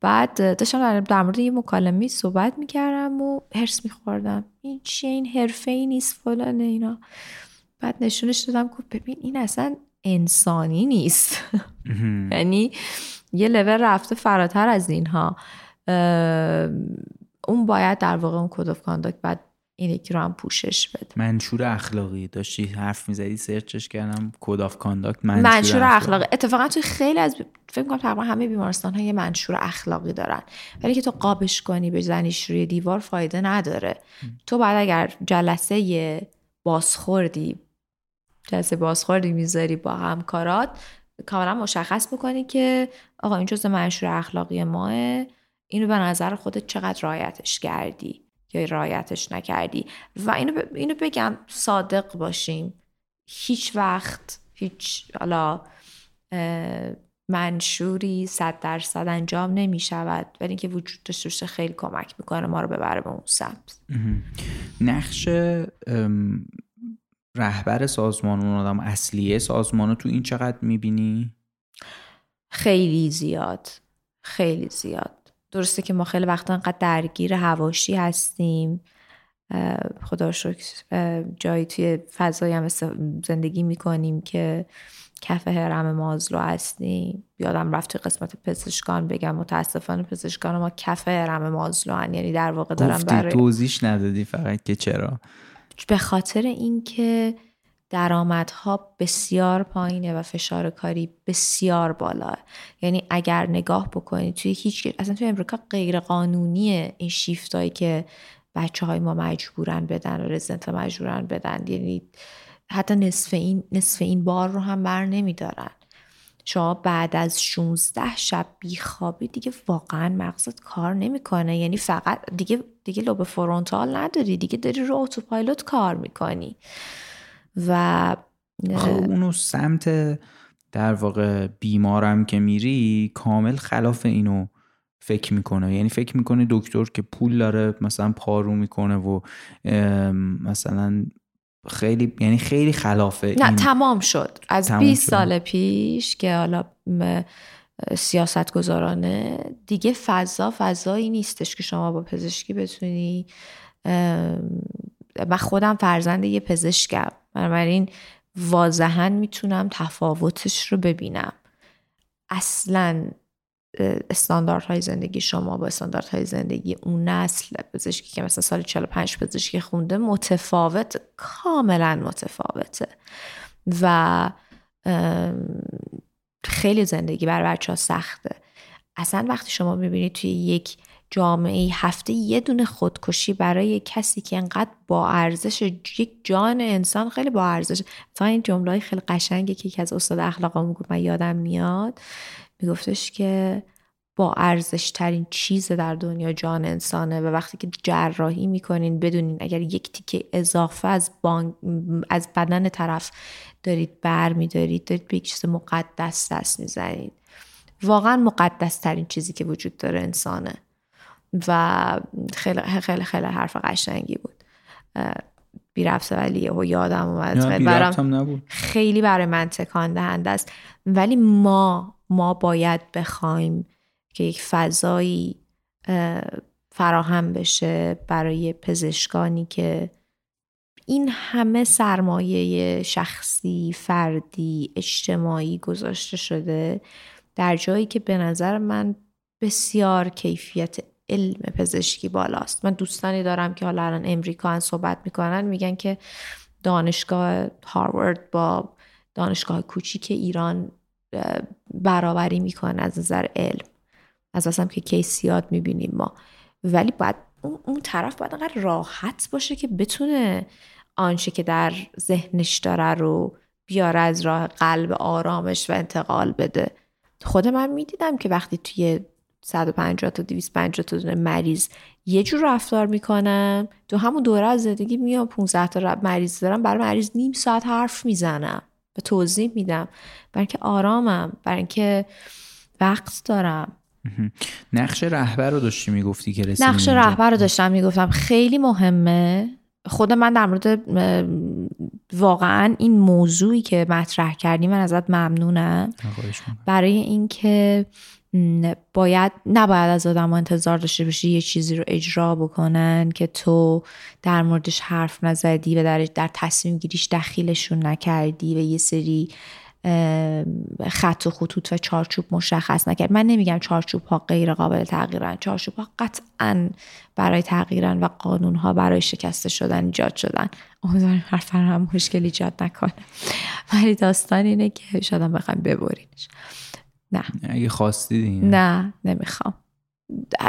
بعد داشتم در مورد یه مکالمه صحبت می‌کردم و هرس میخوردم. این چیه؟ این حرفه ای نیست فلان اینا. بعد نشونش دادم که ببین این اصلا انسانی نیست. یعنی یه لول رفته فراتر از اینها. اون باید در واقع اون code of conduct باید این یکی رو هم پوشش بده. منشور اخلاقی. داشتی حرف می‌زدی search ش کردم. code of conduct منشور, منشور اخلاقی. اتفاقا توی خیلی از فکر کنم تقریبا همه بیمارستان ها یه منشور اخلاقی دارن. ولی که تو قابش کنی بزنیش روی دیوار فایده نداره. تو باید اگر جلسه بازخوردی جلسه بازخوردی می‌ذاری با همکارات کاملا مشخص بکنی که آقا این جزء منشور اخلاقی ماه اینو به نظر خودت چقدر رایتش کردی؟ یا رایتش نکردی. و اینو, اینو بگم صادق باشیم هیچ وقت هیچ حالا منشوری صد درصد انجام نمی شود ولی اینکه وجود داشته خیلی کمک می‌کنه ما رو ببره به اون سمت. نقش رهبر سازمان اون آدم اصلیه سازمان رو تو این چقدر می‌بینی؟ خیلی زیاد. خیلی زیاد. درسته که ما خیلی وقتا انقدر درگیر هواشی هستیم. خدا شکر جایی توی فضایی هم زندگی می‌کنیم که کف هرم مازلو هستیم. یادم رفت توی قسمت پزشکان بگم متاسفانه پزشکان ما کف هرم مازلو هن. یعنی در واقع دارم برای توضیح ندادی فقط که چرا؟ به خاطر اینکه درآمدها بسیار پایینه و فشار کاری بسیار بالا. یعنی اگر نگاه بکنید توی هیچ اصلا توی امریکا غیر قانونیه این شیفتایی که بچه های ما مجبورن بدن و رزنت مجبورن بدن. یعنی حتی نصف این, نصف این بار رو هم بر نمیدارن. شما بعد از 16 شب بیخوابی دیگه واقعا مغزت کار نمی‌کنه. یعنی فقط دیگه دیگه لوب فرونتال نداری. دیگه داری رو اتوپایلوت کار می‌کنی. و خب اونو سمت در واقع بیمارم که میری کامل خلاف اینو فکر می‌کنه. یعنی فکر می‌کنه دکتر که پول داره مثلا پارو می‌کنه و مثلا خیلی یعنی خیلی خلافه نه تمام شد. از 20 سال پیش که حالا سیاست گذارانه دیگه فضا فضایی نیستش که شما با پزشکی بتونی من خودم فرزند یه پزشکم. بنابراین واضحا می‌تونم تفاوتش رو ببینم. اصلا استانداردهای زندگی شما با استانداردهای زندگی اون نسل پزشکی که مثلا سال 45 پزشکی خونده متفاوت کاملا متفاوته. و خیلی زندگی بر بچه ها سخته. اصلا وقتی شما می‌بینید توی یک جامعه هفته یه دونه خودکشی برای کسی که انقدر با ارزش یک جان انسان خیلی با ارزش. تا این جمله خیلی قشنگه که یکی از استاد اخلاق گفت من یادم میاد. میگفتش که با ارزش ترین چیز در دنیا جان انسانه و وقتی که جراحی می‌کنین بدونین اگر یک تیکه اضافه از, از بدن طرف دارید بر میدارید دارید به یک چیز مقدس دست می‌زنید. واقعا مقدس ترین چیزی که وجود داره انسانه. و خیلی خیلی خیلی حرف قشنگی بود. بی رفته ولی یهو یادم اومد. خیلی برای من تکان دهنده است. ولی ما ما باید بخوایم که یک فضایی فراهم بشه برای پزشکانی که این همه سرمایه شخصی، فردی، اجتماعی گذاشته شده در جایی که به نظر من بسیار کیفیت علم پزشکی بالاست. من دوستانی دارم که حالا الان امریکا صحبت می‌کنن میگن که دانشگاه هاروارد با دانشگاه کوچیک ایران برابری می‌کنن از نظر علم. از اصلا که کیسیات می‌بینیم ما. ولی باید اون طرف باید انقدر راحت باشه که بتونه آنچه که در ذهنش داره رو بیاره از راه قلب آرامش و انتقال بده. خود من می‌دیدم که وقتی توی 150 تا 250 تا دونه مریض یه جور رفتار می‌کنم تو همون دوره از زندگی میام 15 تا مریض دارم برای مریض نیم ساعت حرف می‌زنم و توضیح میدم. برای اینکه آرامم برای اینکه وقت دارم. نقش رهبر رو داشتی می‌گفتی که نقش رهبر رو داشتم می‌گفتم خیلی مهمه. خود من در مورد واقعا این موضوعی که مطرح کردی من ازت ممنونم. برای اینکه باید نباید از آدم انتظار داشته باشی یه چیزی رو اجرا بکنن که تو در موردش حرف نزدی و در, در تصمیم گیریش دخیلشون نکردی و یه سری خط و خطوط و چارچوب مشخص نکرد. من نمیگم چارچوب ها غیر قابل تغییرن. چارچوب ها قطعا برای تغییرن و قانون ها برای شکسته شدن ایجاد شدن. امیدوارم حرف هم مشکل ایجاد نکنه. ولی داستان اینه که شاید بخوایم ببرینش. نه. اگه خواستی نه نمی‌خوام.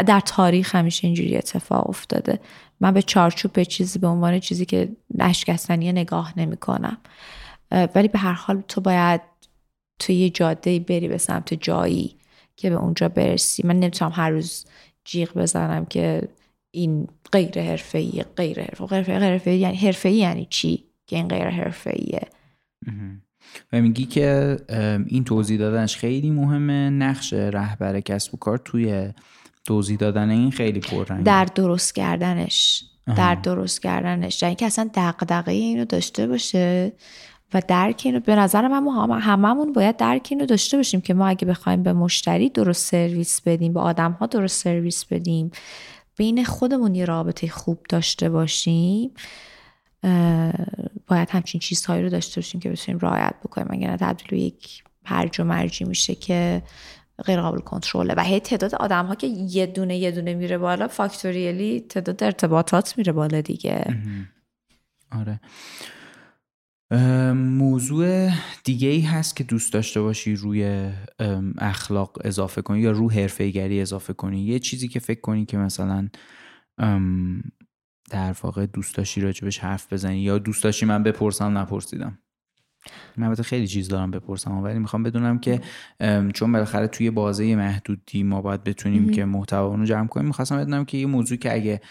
در تاریخ همیشه اینجوری اتفاق افتاده. من به چارچوب به چیزی به عنوان چیزی که نشکستنی نگاه نمی کنم ولی به هر حال تو باید تو یه جاده بری به سمت جایی که به اونجا برسی. من نمی‌تونم هر روز جیغ بزنم که این غیر حرفه‌ای غیر حرفه غیر حرفه‌ای یعنی حرفه‌ای یعنی چی؟ که این غیر حرفه‌ایه. و میگی که این توضیح دادنش خیلی مهمه. نقش رهبر کسب و کار توی توضیح دادن این خیلی پررنگه. در درست کردنش. در درست کردنش. یعنی که اصلا دقدقه اینو داشته باشه و درک اینو به نظر من هممون باید درک اینو داشته باشیم که ما اگه بخوایم به مشتری درست سرویس بدیم به آدم ها درست سرویس بدیم بین خودمون یه رابطه خوب داشته باشیم باید همچین چیزهایی رو داشته باشیم که بتونیم رعایت بکنیم. اگر نه تبدیل یک هرج و مرجی میشه که غیر قابل کنترله. و هی تعداد آدم ها که یه دونه یه دونه میره بالا فاکتوریالی تعداد ارتباطات میره بالا دیگه. آره. موضوع دیگه ای هست که دوست داشته باشی روی اخلاق اضافه کنی یا رو حرفه اضافه کنی. یه چیزی که فکر کنی که مثلا در واقع دوست داشتی راجبش حرف بزنی یا دوست داشتی من بپرسم نپرسیدم. من البته خیلی چیز دارم بپرسم ولی می‌خوام بدونم که چون بالاخره توی بازه محدودی ما باید بتونیم که محتوا رو جمع کنیم می‌خواستم بدونم که یه موضوع که اگه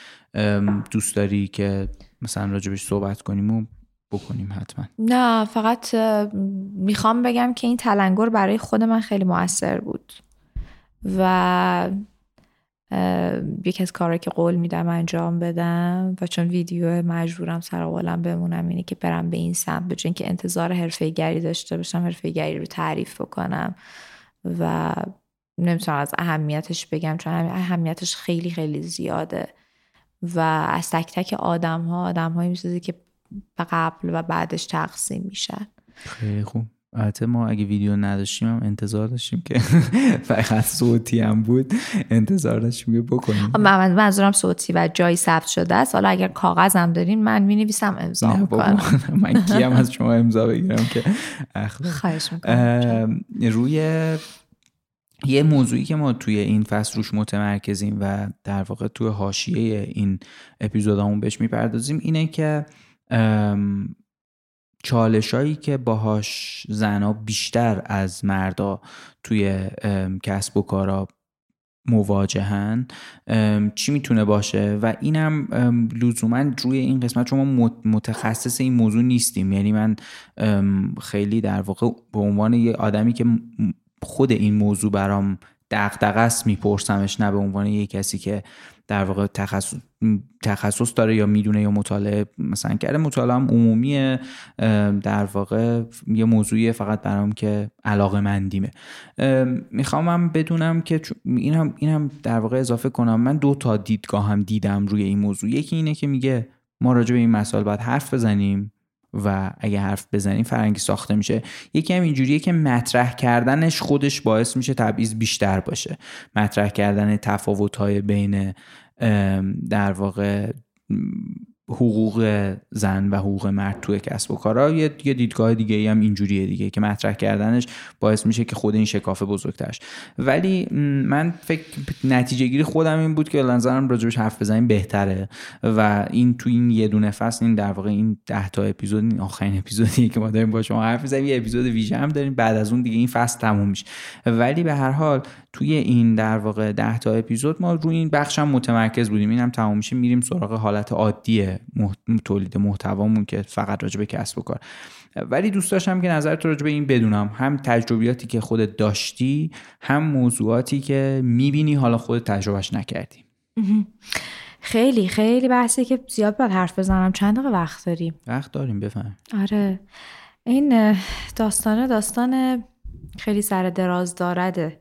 دوست داری که مثلا راجبش صحبت کنیم و بکنیم حتما. نه فقط می‌خوام بگم که این تلنگر برای خود من خیلی موثر بود. و یکی از کارهایی که قول میدم انجام بدم و چون ویدیو مجبورم سر قولم بمونم اینه که برم به این سمت به که انتظار حرفه گری داشته باشم حرفه گری رو تعریف بکنم و نمی‌تونم از اهمیتش بگم چون اهمیتش خیلی خیلی زیاده و از تک تک آدم ها آدم هایی می‌سازی که قبل و بعدش تقسیم میشن. خیلی خوب. البته ما اگه ویدیو نداشتیم هم انتظار داشتیم که فقط صوتی هم بود. انتظار داشتیم که بکنیم. من منظورم صوتی و جایی ثبت شده است. حالا اگر کاغذ هم دارین من می نویسم امضا می‌کنم. من کیم از شما امضا بگیرم که خواهش می‌کنم. روی یه موضوعی که ما توی این فصل روش متمرکزیم و در واقع توی حاشیه این اپیزودامون بهش می‌پردازیم اینه که چالشایی که باهاش زنها بیشتر از مردا توی کسب و کارا مواجهن چی می‌تونه باشه؟ و اینم لزوما روی این قسمت چون ما متخصص این موضوع نیستیم. یعنی من خیلی در واقع به عنوان یه آدمی که خود این موضوع برام دغدغه است میپرسمش نه به عنوان یه کسی که در واقع تخصص, تخصص داره یا می‌دونه یا مطالعه مثلا کرده. مطالعه هم عمومیه. در واقع یه موضوعی فقط برام که علاقه مندیمه می‌خوام هم بدونم که این هم, این هم در واقع اضافه کنم. من دو تا دیدگاه هم دیدم روی این موضوع. یکی اینه که میگه ما راجع به این مسائل باید حرف بزنیم. و اگه حرف بزنیم فرنگی ساخته میشه. یکی هم اینجوریه که مطرح کردنش خودش باعث میشه تبعیض بیشتر باشه. مطرح کردن تفاوت های بین در واقع حقوق زن و حقوق مرد توی کسب و کارا یه دیدگاه دیگه ای هم اینجوریه دیگه که مطرح کردنش باعث میشه که خود این شکافه بزرگترش. ولی من فکر نتیجه گیری خودم این بود که نظرم راجبش حرف بزنیم بهتره. و این تو این یه دونه فصل این در واقع این 10 تا اپیزود این آخرین اپیزودی که ما داریم با شما حرف بزنیم یه اپیزود ویژه هم داریم بعد از اون دیگه این فصل تموم میشه. ولی به هر حال توی این در واقع 10 تا اپیزود ما روی این بخش هم متمرکز بودیم. اینم تموم میشه میریم سراغ حالت عادی تولید محتوامون که فقط راجع به کسب و کار. ولی دوست داشتم که نظرت راجع به این بدونم. هم تجربیاتی که خودت داشتی هم موضوعاتی که می‌بینی حالا خودت تجربهش نکردی. خیلی خیلی بحثی که زیاد باید حرف بزنم. چند دقیقه وقت داریم؟ وقت داریم بفهم. آره. این داستانه داستان خیلی سر دراز دارده.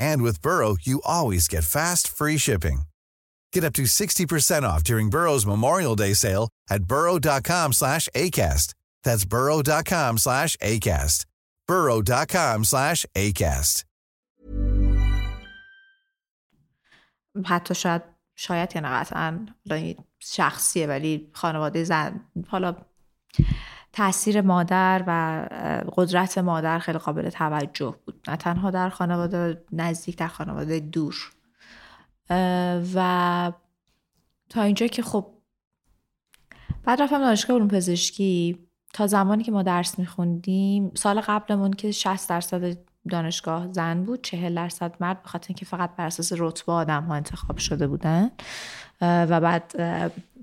And with Burrow, you always get fast, free shipping. Get up to 60% off during Burrow's Memorial Day sale at burrow.com slash ACAST. That's burrow.com slash ACAST. burrow.com slash ACAST. حتی شاید شاید یا نه قطعا شخصیه ولی خانواده زن حالا تاثیر مادر و قدرت مادر خیلی قابل توجه بود. نه تنها در خانواده نزدیک در خانواده دور. و تا اینجا که خب بعد رفتم دانشگاه علوم پزشکی. تا زمانی که ما درس میخوندیم سال قبلمون که 60 درصد دانشگاه زن بود چهل درصد مرد بخاطر اینکه فقط بر اساس رتبه آدم ها انتخاب شده بودن. و بعد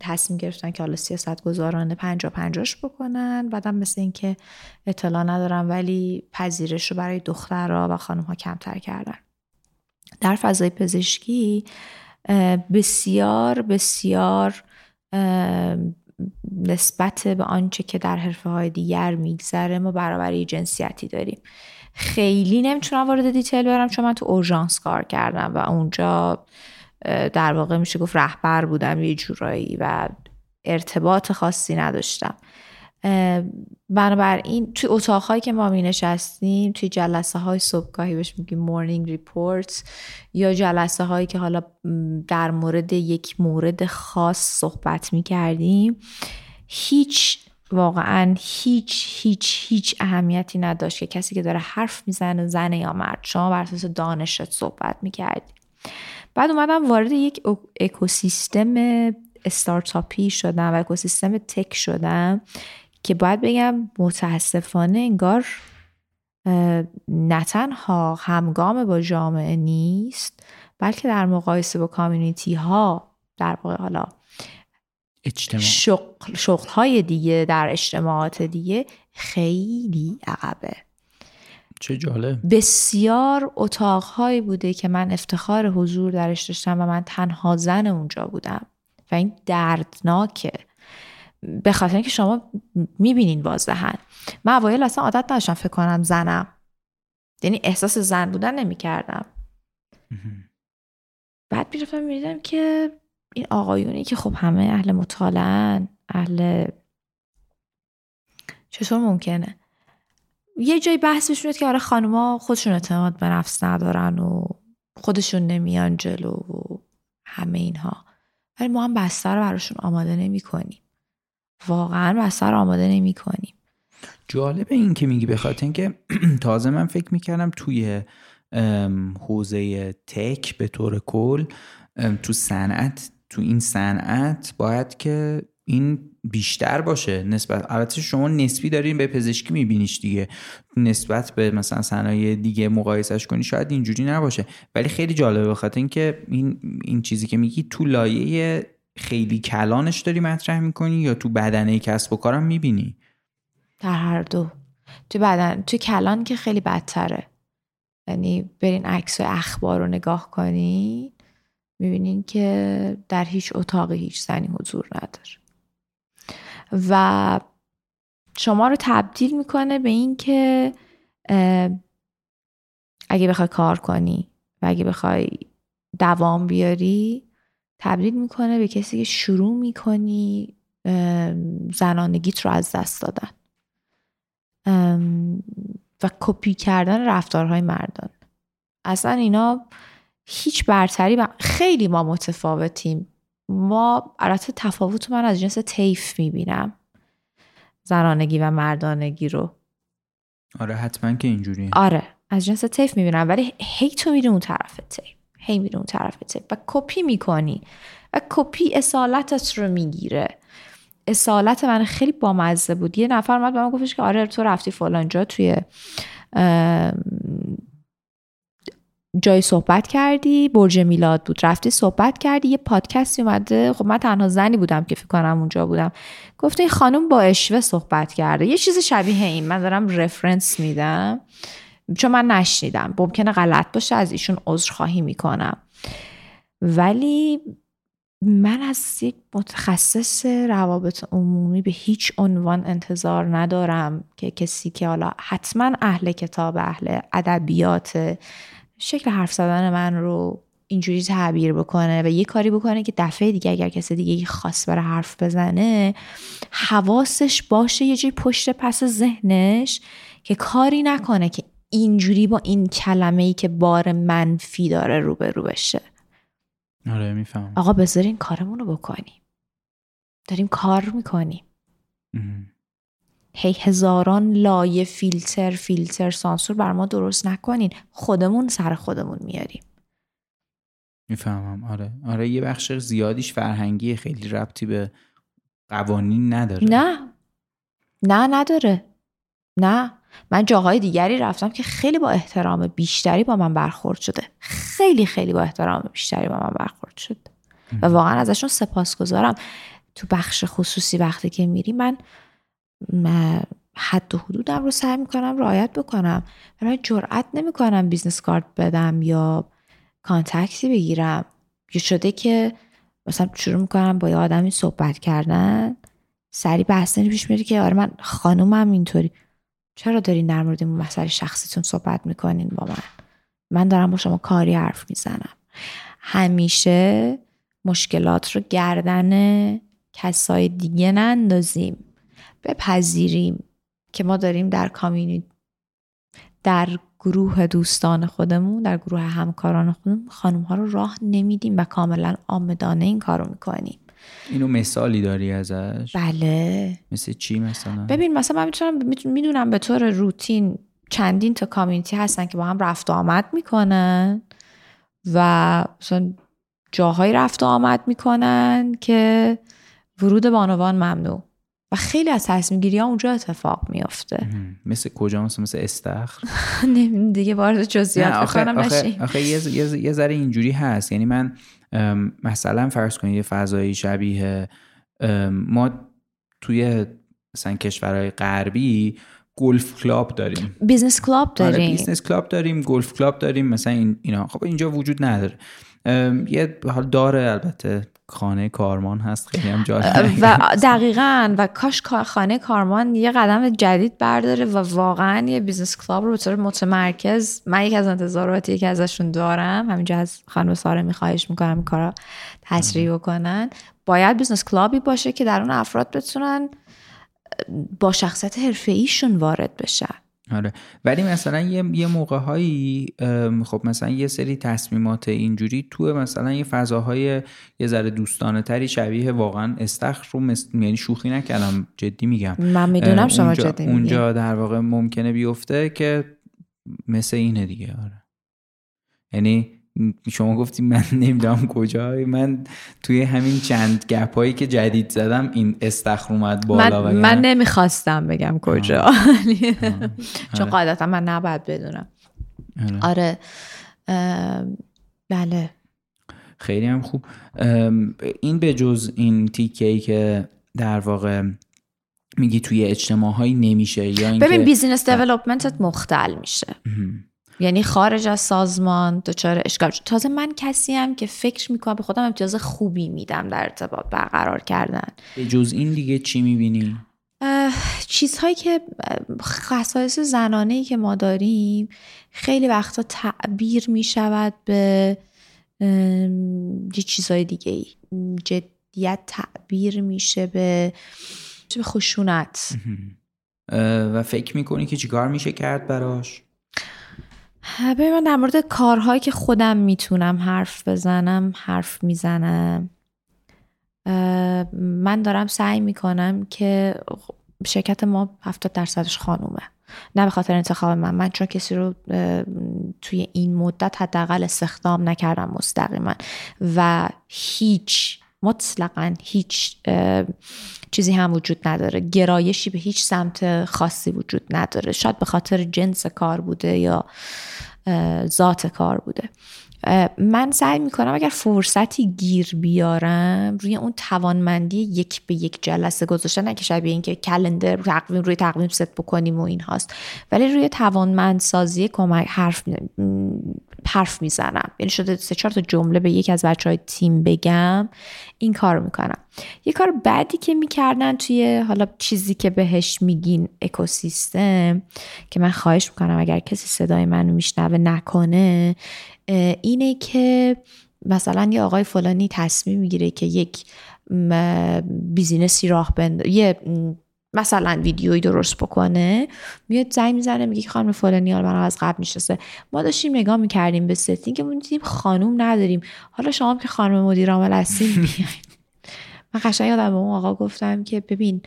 تصمیم گرفتن که حالا سیاست گذارانه پنجا پنجاش بکنن. بعدم مثل اینکه اطلاع ندارم ولی پذیرش رو برای دخترها و خانم ها کمتر کردن. در فضای پزشکی بسیار بسیار نسبت به آنچه که در حرفه های دیگر میگذره ما برابری جنسیتی داریم. خیلی نمی‌تونم وارد detail برم چون من تو اورژانس کار کردم و اونجا در واقع میشه گفت رهبر بودم یه جورایی و ارتباط خاصی نداشتم. بنابراین توی اتاقهایی که ما می نشستیم توی جلسه های صبحگاهی بهش میگیم morning report یا جلسه هایی که حالا در مورد یک مورد خاص صحبت می کردیم هیچ واقعا هیچ هیچ هیچ اهمیتی نداشت که کسی که داره حرف می‌زنه زن یا مرد. شما بر اساس دانشت صحبت می‌کردی. بعد اومدم وارد یک اکوسیستم استارتاپی شدم و اکوسیستم تک شدم که باید بگم متاسفانه انگار نه تنها همگام با جامعه نیست بلکه در مقایسه با کامیونیتی ها در واقع حالا اجتماع. شغل, شغل های دیگه در اجتماعات دیگه خیلی عقبه. چه جالب. بسیار اتاقهایی بوده که من افتخار حضور درش داشتم و من تنها زن اونجا بودم. و این دردناکه. به خاطر اینکه شما می‌بینین واضحا من اوایل اصلا عادت نداشتم فکر کنم زنم. یعنی احساس زن بودن نمی‌کردم. بعد می‌رفتم می‌دیدم که این آقایونی که خب همه اهل مطالعن اهل چطور ممکنه؟ یه جای بحث بشونید که آره خانوما خودشون اعتماد به نفس ندارن و خودشون نمیان جلو و همه اینها. ولی ما هم بستر رو براشون آماده نمی کنیم واقعا بستر آماده نمی کنیم جالب این که میگی بخاطر اینکه تازه من فکر می‌کردم توی حوزه تک به طور کل تو صنعت تو این صنعت باید که این بیشتر باشه. نسبت البته شما نسبی دارین به پزشکی میبینیش دیگه. نسبت به مثلا صنایع دیگه مقایسش کنی شاید اینجوری نباشه. ولی خیلی جالبه بخاطر اینکه این این چیزی که میگی تو لایه خیلی کلانش داری مطرح می‌کنی یا تو بدنه کسب و کارم می‌بینی؟ در هر دو. تو بدن تو کلان که خیلی بدتره. یعنی برین عکس و اخبار رو نگاه کنی می‌بینین که در هیچ اتاقی هیچ زنی حضور نداره. و شما رو تبدیل می‌کنه به این که اگه بخوای کار کنی و اگه بخوای دوام بیاری تبدیل می‌کنه به کسی که شروع می‌کنی زنانگیت رو از دست دادن. و کپی کردن رفتارهای مردان. اصلا اینا هیچ برتری و خیلی ما متفاوتیم. ما البته تفاوت من از جنس تیف می‌بینم. زنانگی و مردانگی رو. آره حتما که اینجوری. آره از جنس تیف می‌بینم. ولی هی تو میری اون طرف تیف هی میری اون طرف تیف و کپی می‌کنی. و کپی اصالتت رو می‌گیره. اصالت من خیلی بامزه بود. یه نفر اومد به من گفتش که آره تو رفتی فلان جا توی جای صحبت کردی برج میلاد بود. رفتی صحبت کردی یه پادکستی اومده. خب من تنها زنی بودم که فکر کنم اونجا بودم. گفته این خانم با اشوه صحبت کرده. یه چیز شبیه این. من دارم رفرنس میدم. چون من نشنیدم. ممکنه غلط باشه از ایشون عذرخواهی می‌کنم. ولی من از یک متخصص روابط عمومی به هیچ عنوان انتظار ندارم که کسی که حالا حتما اهل کتاب اهل ادبیات شکل حرف زدن من رو اینجوری تعبیر بکنه و یه کاری بکنه که دفعه دیگه اگر کسی دیگه خاص بره حرف بزنه حواسش باشه یه جای پشت پس ذهنش که کاری نکنه که اینجوری با این کلمه ای که بار منفی داره روبرو بشه. آره میفهم آقا بذارین کارمون رو بکنیم. داریم کار می‌کنیم. هی هزاران لایه فیلتر فیلتر سانسور بر ما درست نکنین. خودمون سر خودمون میاریم. می‌فهمم. آره. آره یه بخش زیادیش فرهنگی خیلی ربطی به قوانین نداره. نه. نه نداره. نه. من جاهای دیگری رفتم که خیلی با احترام بیشتری با من برخورد شده. خیلی خیلی با احترام بیشتری با من برخورد شد. و واقعا ازشون سپاسگزارم. تو بخش خصوصی وقتی که میری من حد و حدودم رو سعی می‌کنم رعایت بکنم. من جرأت نمی‌کنم business card بدم یا contact ی بگیرم. یا شده که مثلا شروع می‌کنم با یه آدمی صحبت کردن سری بحثنی پیش میری که آره من خانومم اینطوری. چرا دارین در مورد این مسئله شخصیتون صحبت می‌کنین با من؟ من دارم با شما کاری حرف می‌زنم. همیشه مشکلات رو گردن کسای دیگه نندازیم. بپذیریم که ما داریم در کامیونیتی در گروه دوستان خودمون در گروه همکاران خودمون خانم ها رو راه نمیدیم و کاملا آمدانه این کارو می‌کنیم. اینو مثالی داری ازش؟ بله. مثل چی مثلا؟ ببین مثلا من می‌تونم می‌دونم به طور روتین چندین تا کامیونیتی هستن که با هم رفت و آمد می‌کنن و مثلا جاهایی رفت و آمد می‌کنن که ورود بانوان ممنوع. و خیلی از تصمیم گیری ها اونجا اتفاق میافته. مثل کجا؟ مثل مثل استخر؟ دیگه وارد جزئیات بکنم آخه, آخه یه, ذره اینجوری هست. یعنی من مثلا فرض کنید یه فضایی شبیه ما توی مثلا کشورهای غربی golf club داریم. business club آره، داریم. business club داریم golf club داریم مثلا این اینا. خب اینجا وجود نداره. یه حال داره البته خانه کارمان هست خیلی هم و دقیقا و کاش خانه کارمان یه قدم جدید برداره و واقعا یه business club رو به طور متمرکز من یک از انتظاراتی که ازشون دارم همینجا از خانم ساره میخواهش می‌کنم کارا تشریح بکنن. باید business club ی باشه که در اون افراد بتونن با شخصیت حرفه ایشون وارد بشن. آره. ولی مثلا یه, یه موقع هایی خب مثلا یه سری تصمیمات اینجوری تو مثلا یه فضاهای یه ذره دوستانه تری شبیه واقعا استخر رو یعنی شوخی نکردم جدی میگم. من می‌دونم شما جدی اونجا در واقع ممکنه بیفته که مثل اینه دیگه آره. یعنی شما گفتی من نمی‌دونم کجا. من توی همین چند گپ هایی که جدید زدم این استخر اومد بالا من, من نمی‌خواستم بگم کجا. چون. قاعدتا من نباید بدونم. آره, آره. بله. خیلی هم خوب. این به جز این تیکه که در واقع میگی توی اجتماع هایی نمیشه یا ببین بیزینس دیولپمنتت مختل میشه. یعنی خارج از سازمان دچار اشکال. شد تازه من کسی هم که فکر می‌کنم به خودم امتیاز خوبی میدم در ارتباط برقرار کردن. به جز این دیگه چی می‌بینی؟ چیزهایی که خصایص زنانه ای که ما داریم خیلی وقتا تعبیر می‌شود به یه چیزهای دیگه ای جدیت تعبیر میشه به به خشونت. و فکر می‌کنی که چیکار میشه کرد براش؟ ببین من در مورد کارهایی که خودم می‌تونم حرف بزنم حرف می‌زنم. من دارم سعی می‌کنم که شرکت ما 70 درصدش خانومه. نه به خاطر انتخاب من. من چون کسی رو توی این مدت حداقل استخدام نکردم مستقیما. و هیچ مطلقا هیچ چیزی هم وجود نداره. گرایشی به هیچ سمت خاصی وجود نداره. شاید به خاطر جنس کار بوده یا ذات کار بوده. من سعی می‌کنم اگر فرصتی گیر بیارم روی اون توانمندی یک به یک جلسه گذاشتن نه که شبیه اینکه کلندر تقویم روی تقویم ست بکنیم و این هاست. ولی روی توانمند سازی کمک حرف حرف می‌زنم. یعنی شده سه چهار تا جمله به یک از بچه های تیم بگم. این کار می‌کنم. یه کار بعدی که می‌کردن توی حالا چیزی که بهش میگین اکوسیستم که من خواهش می‌کنم اگر کسی صدای منو میشنوه نکنه اینه که مثلا یه آقای فلانی تصمیم می‌گیره که یک business ی راه بندازه یه مثلا ویدیویی درست بکنه میاد زنگ می‌زنه میگه خانم فلانی حالا از قبل نشسته ما داشتیم نگاه می‌کردیم به setting که دیدیم خانوم نداریم. حالا شما که خانم مدیر عامل هستین بیاین. من قشنگ یادم به اون آقا گفتم که ببین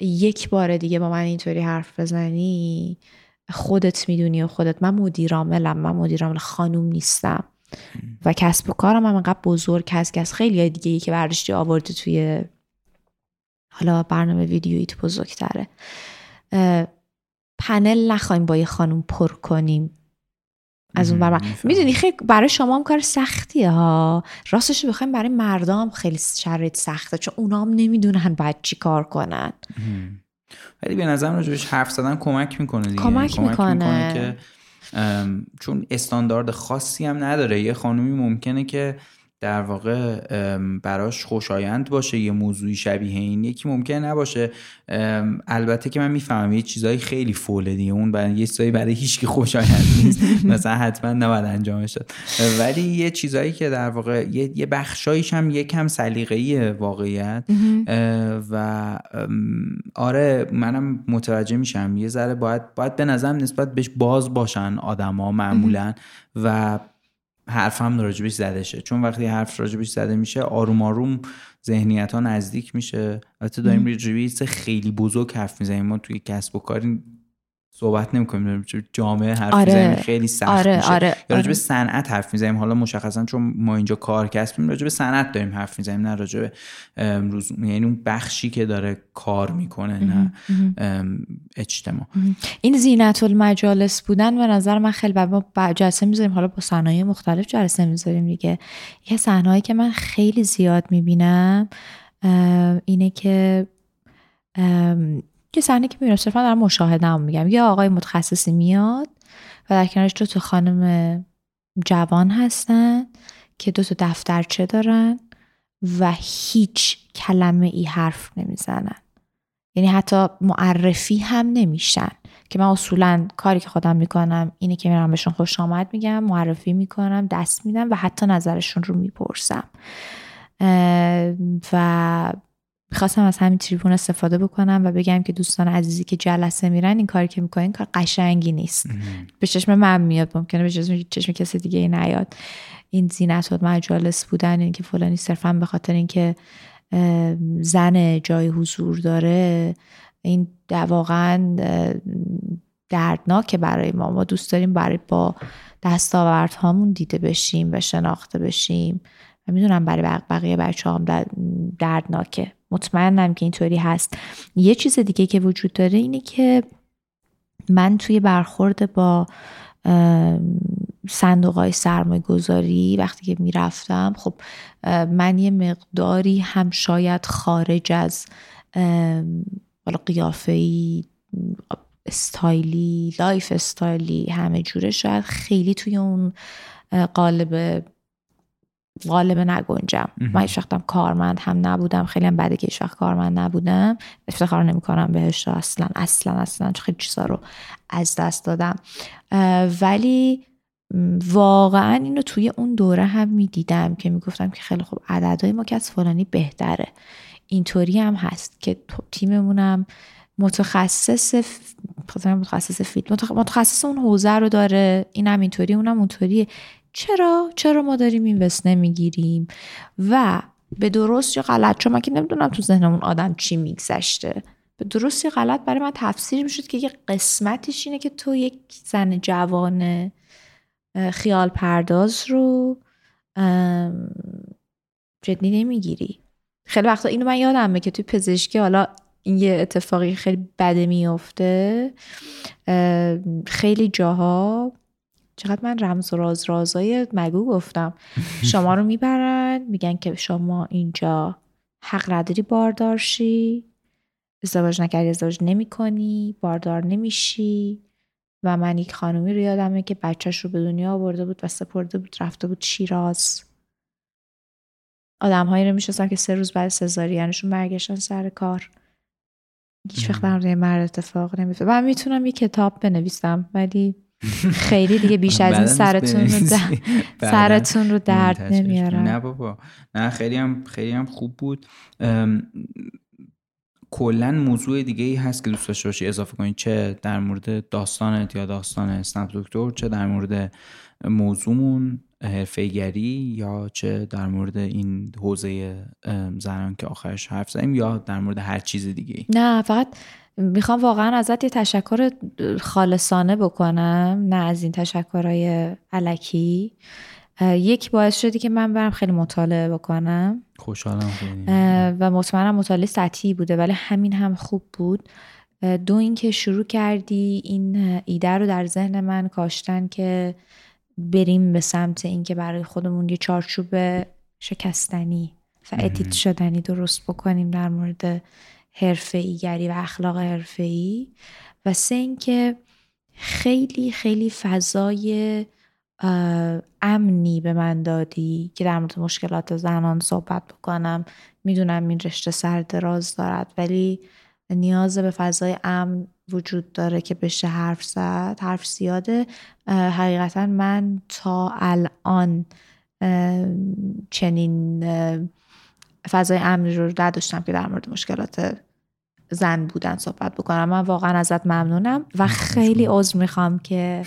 یک بار دیگه با من اینطوری حرف بزنی خودت می‌دونی و خودت. من مدیر عاملم من مدیر عامل خانوم نیستم. و کسب و کارم هم انقدر بزرگ هست که از خیلی دیگه ای که برداشتی آورده توی حالا برنامه ویدیویی تو بزرگتره. پنل نخوایم با یه خانم پر کنیم. از اون بر می‌دونی خیلی برای شما هم کار سختیه ها. راستش بخوایم برای مردم خیلی شرایط سخته چون اونا هم نمی‌دونن باید چی کار کنن. ولی به نظرم راجبش حرف زدن کمک می‌کنه دیگه. کمک, می‌کنه. که چون استاندارد خاصی هم نداره. یه خانومی ممکنه که در واقع براش خوشایند باشه یه موضوعی شبیه این یکی ممکن نباشه. البته که من می‌فهمم یه چیزایی خیلی فوله دیگه. اون برای یه چیزایی برای هیچ خشایند نیست. مثلا حتما نباید انجامش داد. ولی یه چیزایی که در واقع یه, یه بخشایش هم یکم سلیقه‌ای واقعیت. و آره منم متوجه میشم. یه ذره باید باید به نظرم نسبت بهش باز باشن آدما معمولا. و حرف هم راجبش زده شه. چون وقتی حرف راجبش زده میشه آروم آروم ذهنیت ها نزدیک میشه. البته داریم راجبی خیلی بزرگ حرف می‌زنیم. ما توی کسب و کاری صحبت نمی‌کنیم جامعه حرف آره. می‌زنیم خیلی سخت آره. میشه آره. یا راجع به آره. صنعت حرف می‌زنیم حالا مشخصا چون ما اینجا کار کسبیم راجع به صنعت داریم حرف می‌زنیم نه راجع به روز یعنی اون بخشی که داره کار می‌کنه نه اجتماع این زینت المجالس بودن به نظر من خیلی ما جلسه می‌ذاریم حالا با صنایع مختلف جلسه می‌ذاریم دیگه یه صحنه‌ای که من خیلی زیاد می‌بینم اینه که یه صحنه که می‌بینم صرفا دارم مشاهده میگم. یه آقای متخصصی میاد و در کنارش دو تا خانم جوان هستن که دو تا دفترچه دارن و هیچ کلمه ای حرف نمی‌زنن. یعنی حتی معرفی هم نمیشن. که من اصولا کاری که خودم می‌کنم اینه که میرم بهشون خوش آمد میگم معرفی می‌کنم دست میدم و حتی نظرشون رو می‌پرسم. و می‌خواستم از همین تریبون استفاده بکنم و بگم که دوستان عزیزی که جلسه میرن این کاری که می‌کنین کار قشنگی نیست. به چشم من میاد ممکنه به چشم, چشم کسی دیگه ای نیاد. این زینت و مجالس بودن این که فلانی صرفا به خاطر اینکه زن جای حضور داره این واقعا دردناکه برای ما. ما دوست داریم برای با دستاوردهامون دیده بشیم و شناخته بشیم. و می‌دونم برای بقیه بچه هم دردناکه. مطمئنم که اینطوری هست. یه چیز دیگه که وجود داره اینه که من توی برخورد با صندوق های سرمایه گذاری وقتی که می‌رفتم خب من یه مقداری هم شاید خارج از حالا قیافه ای style ی lifestyle ی همه جوره شاید خیلی توی اون قالب غالب نگنجم. من هیچ وقتم کارمند هم نبودم. خیلی هم بده که هیچ وقت کارمند نبودم. افتخار نمی کنم بهش. اصلا اصلا اصلا خیلی چیزا رو از دست دادم. ولی واقعا اینو توی اون دوره هم می‌دیدم که می‌گفتم که خیلی خوب عددهای ما که از فلانی بهتره. اینطوری هم هست که تیممونم متخصص متخصص فیلم متخصص اون حوزه رو داره. اینم اینطوری اونم اونطوری چرا؟ چرا ما داریم این وست نمی‌گیریم و به درست یا غلط چون من که نمی‌دونم تو ذهن اون آدم چی میگذشته. به درست یا غلط برای من تفسیر می‌شد که یه قسمتش اینه که تو یک زن جوان خیال پرداز رو جدی نمی‌گیری. خیلی وقتا اینو من یادمه که توی پزشکی حالا این یه اتفاقی خیلی بده میفته خیلی جاها چقدر من رمز و راز رازای مگو گفتم. شما رو می‌برن میگن که شما اینجا حق نداری باردارشی ازدواج نکردی ازدواج نمی کنی باردار نمیشی. و من یک خانومی رو یادمه که بچهش رو به دنیا آورده بود و سپرده بود رفته بود شیراز. آدم هایی رو میشستم که سه روز بعد سزاریانشون برگشتن سر کار. هیچ وقت در مرد اتفاق نمیفته من می‌تونم یه کتاب بنویسم ولی خیلی دیگه بیش از این سرتون رو درد سرتون رو درد نمیارم. نه بابا. نه خیلی هم خیلی هم خوب بود. کلا موضوع دیگه ای هست که دوست داشته باشی اضافه کنید چه در مورد داستانت یا داستان اسنپ دکتر چه در مورد موضوعمون حرفه‌گری یا چه در مورد این حوزه زنان که آخرش حرف زدیم یا در مورد هر چیز دیگه نه فقط می‌خوام واقعا ازت یه تشکر خالصانه بکنم نه از این تشکرهای علکی. یک باعث شدی که من برم خیلی مطالعه بکنم. خوشحالم و مطمئنم مطالعه سطحی بوده ولی همین هم خوب بود. دو اینکه شروع کردی این ایده رو در ذهن من کاشتن که بریم به سمت اینکه برای خودمون یه چارچوب شکستنی و ادیت شدنی درست بکنیم در مورد حرفه ایگری و اخلاق حرفه ای و سه اینکه خیلی خیلی فضای امنی به من دادی که در مورد مشکلات زنان صحبت بکنم. می‌دونم این رشته سر دراز دارد ولی نیاز به فضای امن وجود داره که بشه حرف زد. حرف زیاده. حقیقتا من تا الان چنین فضای امنی رو نداشتم که در مورد مشکلات زن بودن صحبت بکنم. من واقعا ازت ممنونم و خیلی عذر می‌خوام که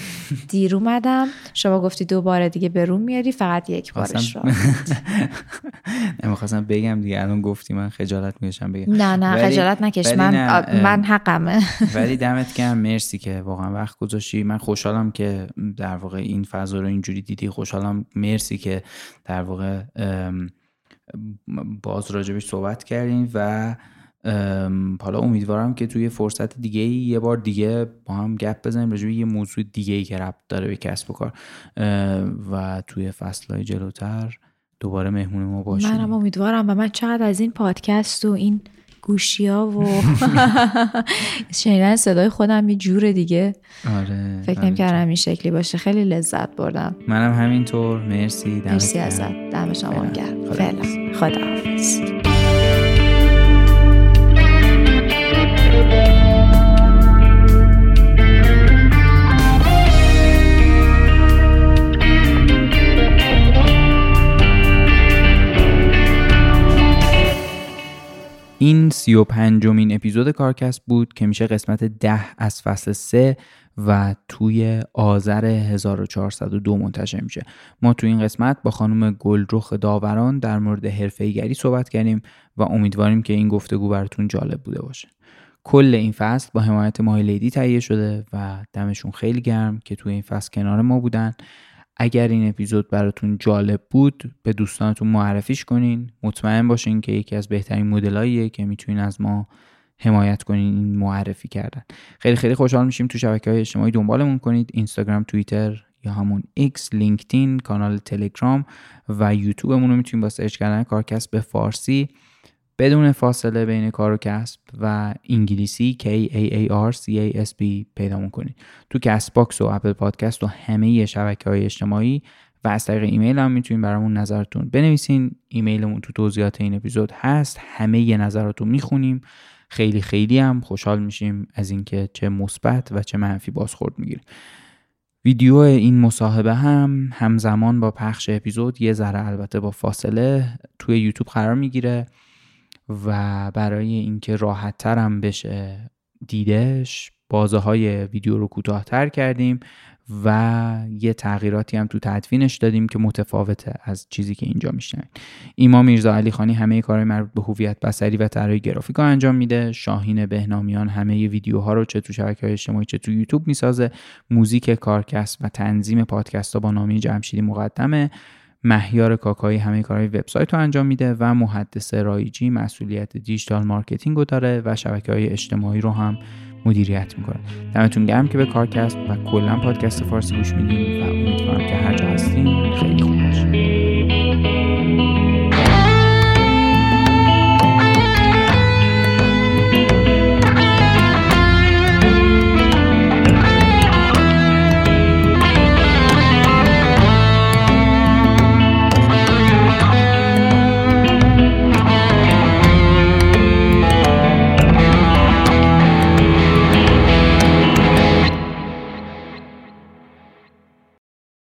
دیر اومدم. شما گفتی دو بار دیگه به روم میاری فقط یک بارش رو. نمی‌خواستم بگم دیگه. الان گفتی من خجالت می‌کشم بگم. نه نه خجالت نکش. من من حقمه. ولی دمت گرم. مرسی که واقعا وقت گذاشتی. من خوشحالم که در واقع این فضا رو اینجوری دیدی. خوشحالم. مرسی که در واقع باز راجبش صحبت کردین و حالا امیدوارم که توی فرصت دیگه یه بار دیگه با هم گپ بزنیم راجع یه موضوع دیگه ای که ربط داره به کسب و کار. و توی فصلهای جلوتر دوباره مهمون ما باشیم. منم امیدوارم و من چقدر از این پادکست و این گوشی ها و شنیدن صدای خودم یه جور دیگه. آره فکر نمی کردم این شکلی باشه. خیلی لذت بردم. منم همینطور. مرسی. مرسی ازت. دم شما گرم. فعلا. خدا این سی و پنجمین اپیزود کارکست بود که میشه قسمت ده از فصل سه و توی آذر 1402 منتشر میشه. ما توی این قسمت با خانم گلرخ داوران در مورد حرفه‌ایگری صحبت کردیم و امیدواریم که این گفتگو براتون جالب بوده باشه. کل این فصل با حمایت مای لیدی تهیه شده و دمشون خیلی گرم که توی این فصل کنار ما بودن. اگر این اپیزود براتون جالب بود به دوستانتون معرفیش کنین. مطمئن باشین که یکی از بهترین مدلاییه که می‌تونین از ما حمایت کنین این معرفی کردن. خیلی خیلی خوشحال میشیم تو شبکه های اجتماعی دنبالمون کنید. اینستاگرام توییتر یا همون ایکس لینکدین کانال تلگرام و یوتیوبمون رو می‌تونین با search کردن کارکسب به فارسی بدون فاصله بین کار و کسب و انگلیسی K A A R C A S B پیدا کنید تو Castbox و Apple Podcast و همه شبکه های اجتماعی و از طریق ایمیل هم می‌تونید برامون نظرتون بنویسین. ایمیلمون تو توضیحات این اپیزود هست. همه ی می‌خونیم. خیلی خیلی هم خوشحال میشیم از اینکه چه مثبت و چه منفی بازخورد می‌گیریم. ویدیو این مصاحبه هم همزمان با پخش اپیزود یه ذره البته با فاصله توی یوتیوب قرار می‌گیره. و برای اینکه راحت ترم بشه دیدش بازه های ویدیو رو کوتاهتر کردیم و یه تغییراتی هم تو تدوینش دادیم که متفاوته از چیزی که اینجا میشنوید. ایما میرزا علی خانی همه کارهای مربوط به هویت بصری و طراحی گرافیک انجام میده. شاهین بهنامیان همه ویدیوها رو چه تو شبکه اجتماعی چه تو یوتیوب می‌سازه. موزیک کارکسب و تنظیم پادکست ها با نامی جمشیدی مقدمه. مهیار کاکایی همه کارهای وبسایت رو انجام میده و محدث رایجی مسئولیت digital marketing رو داره و شبکه های اجتماعی رو هم مدیریت می‌کنه. دمتون گرم که به کارکسب و کلا پادکست فارسی گوش میدین و امیدوارم که هر جا هستین خیلی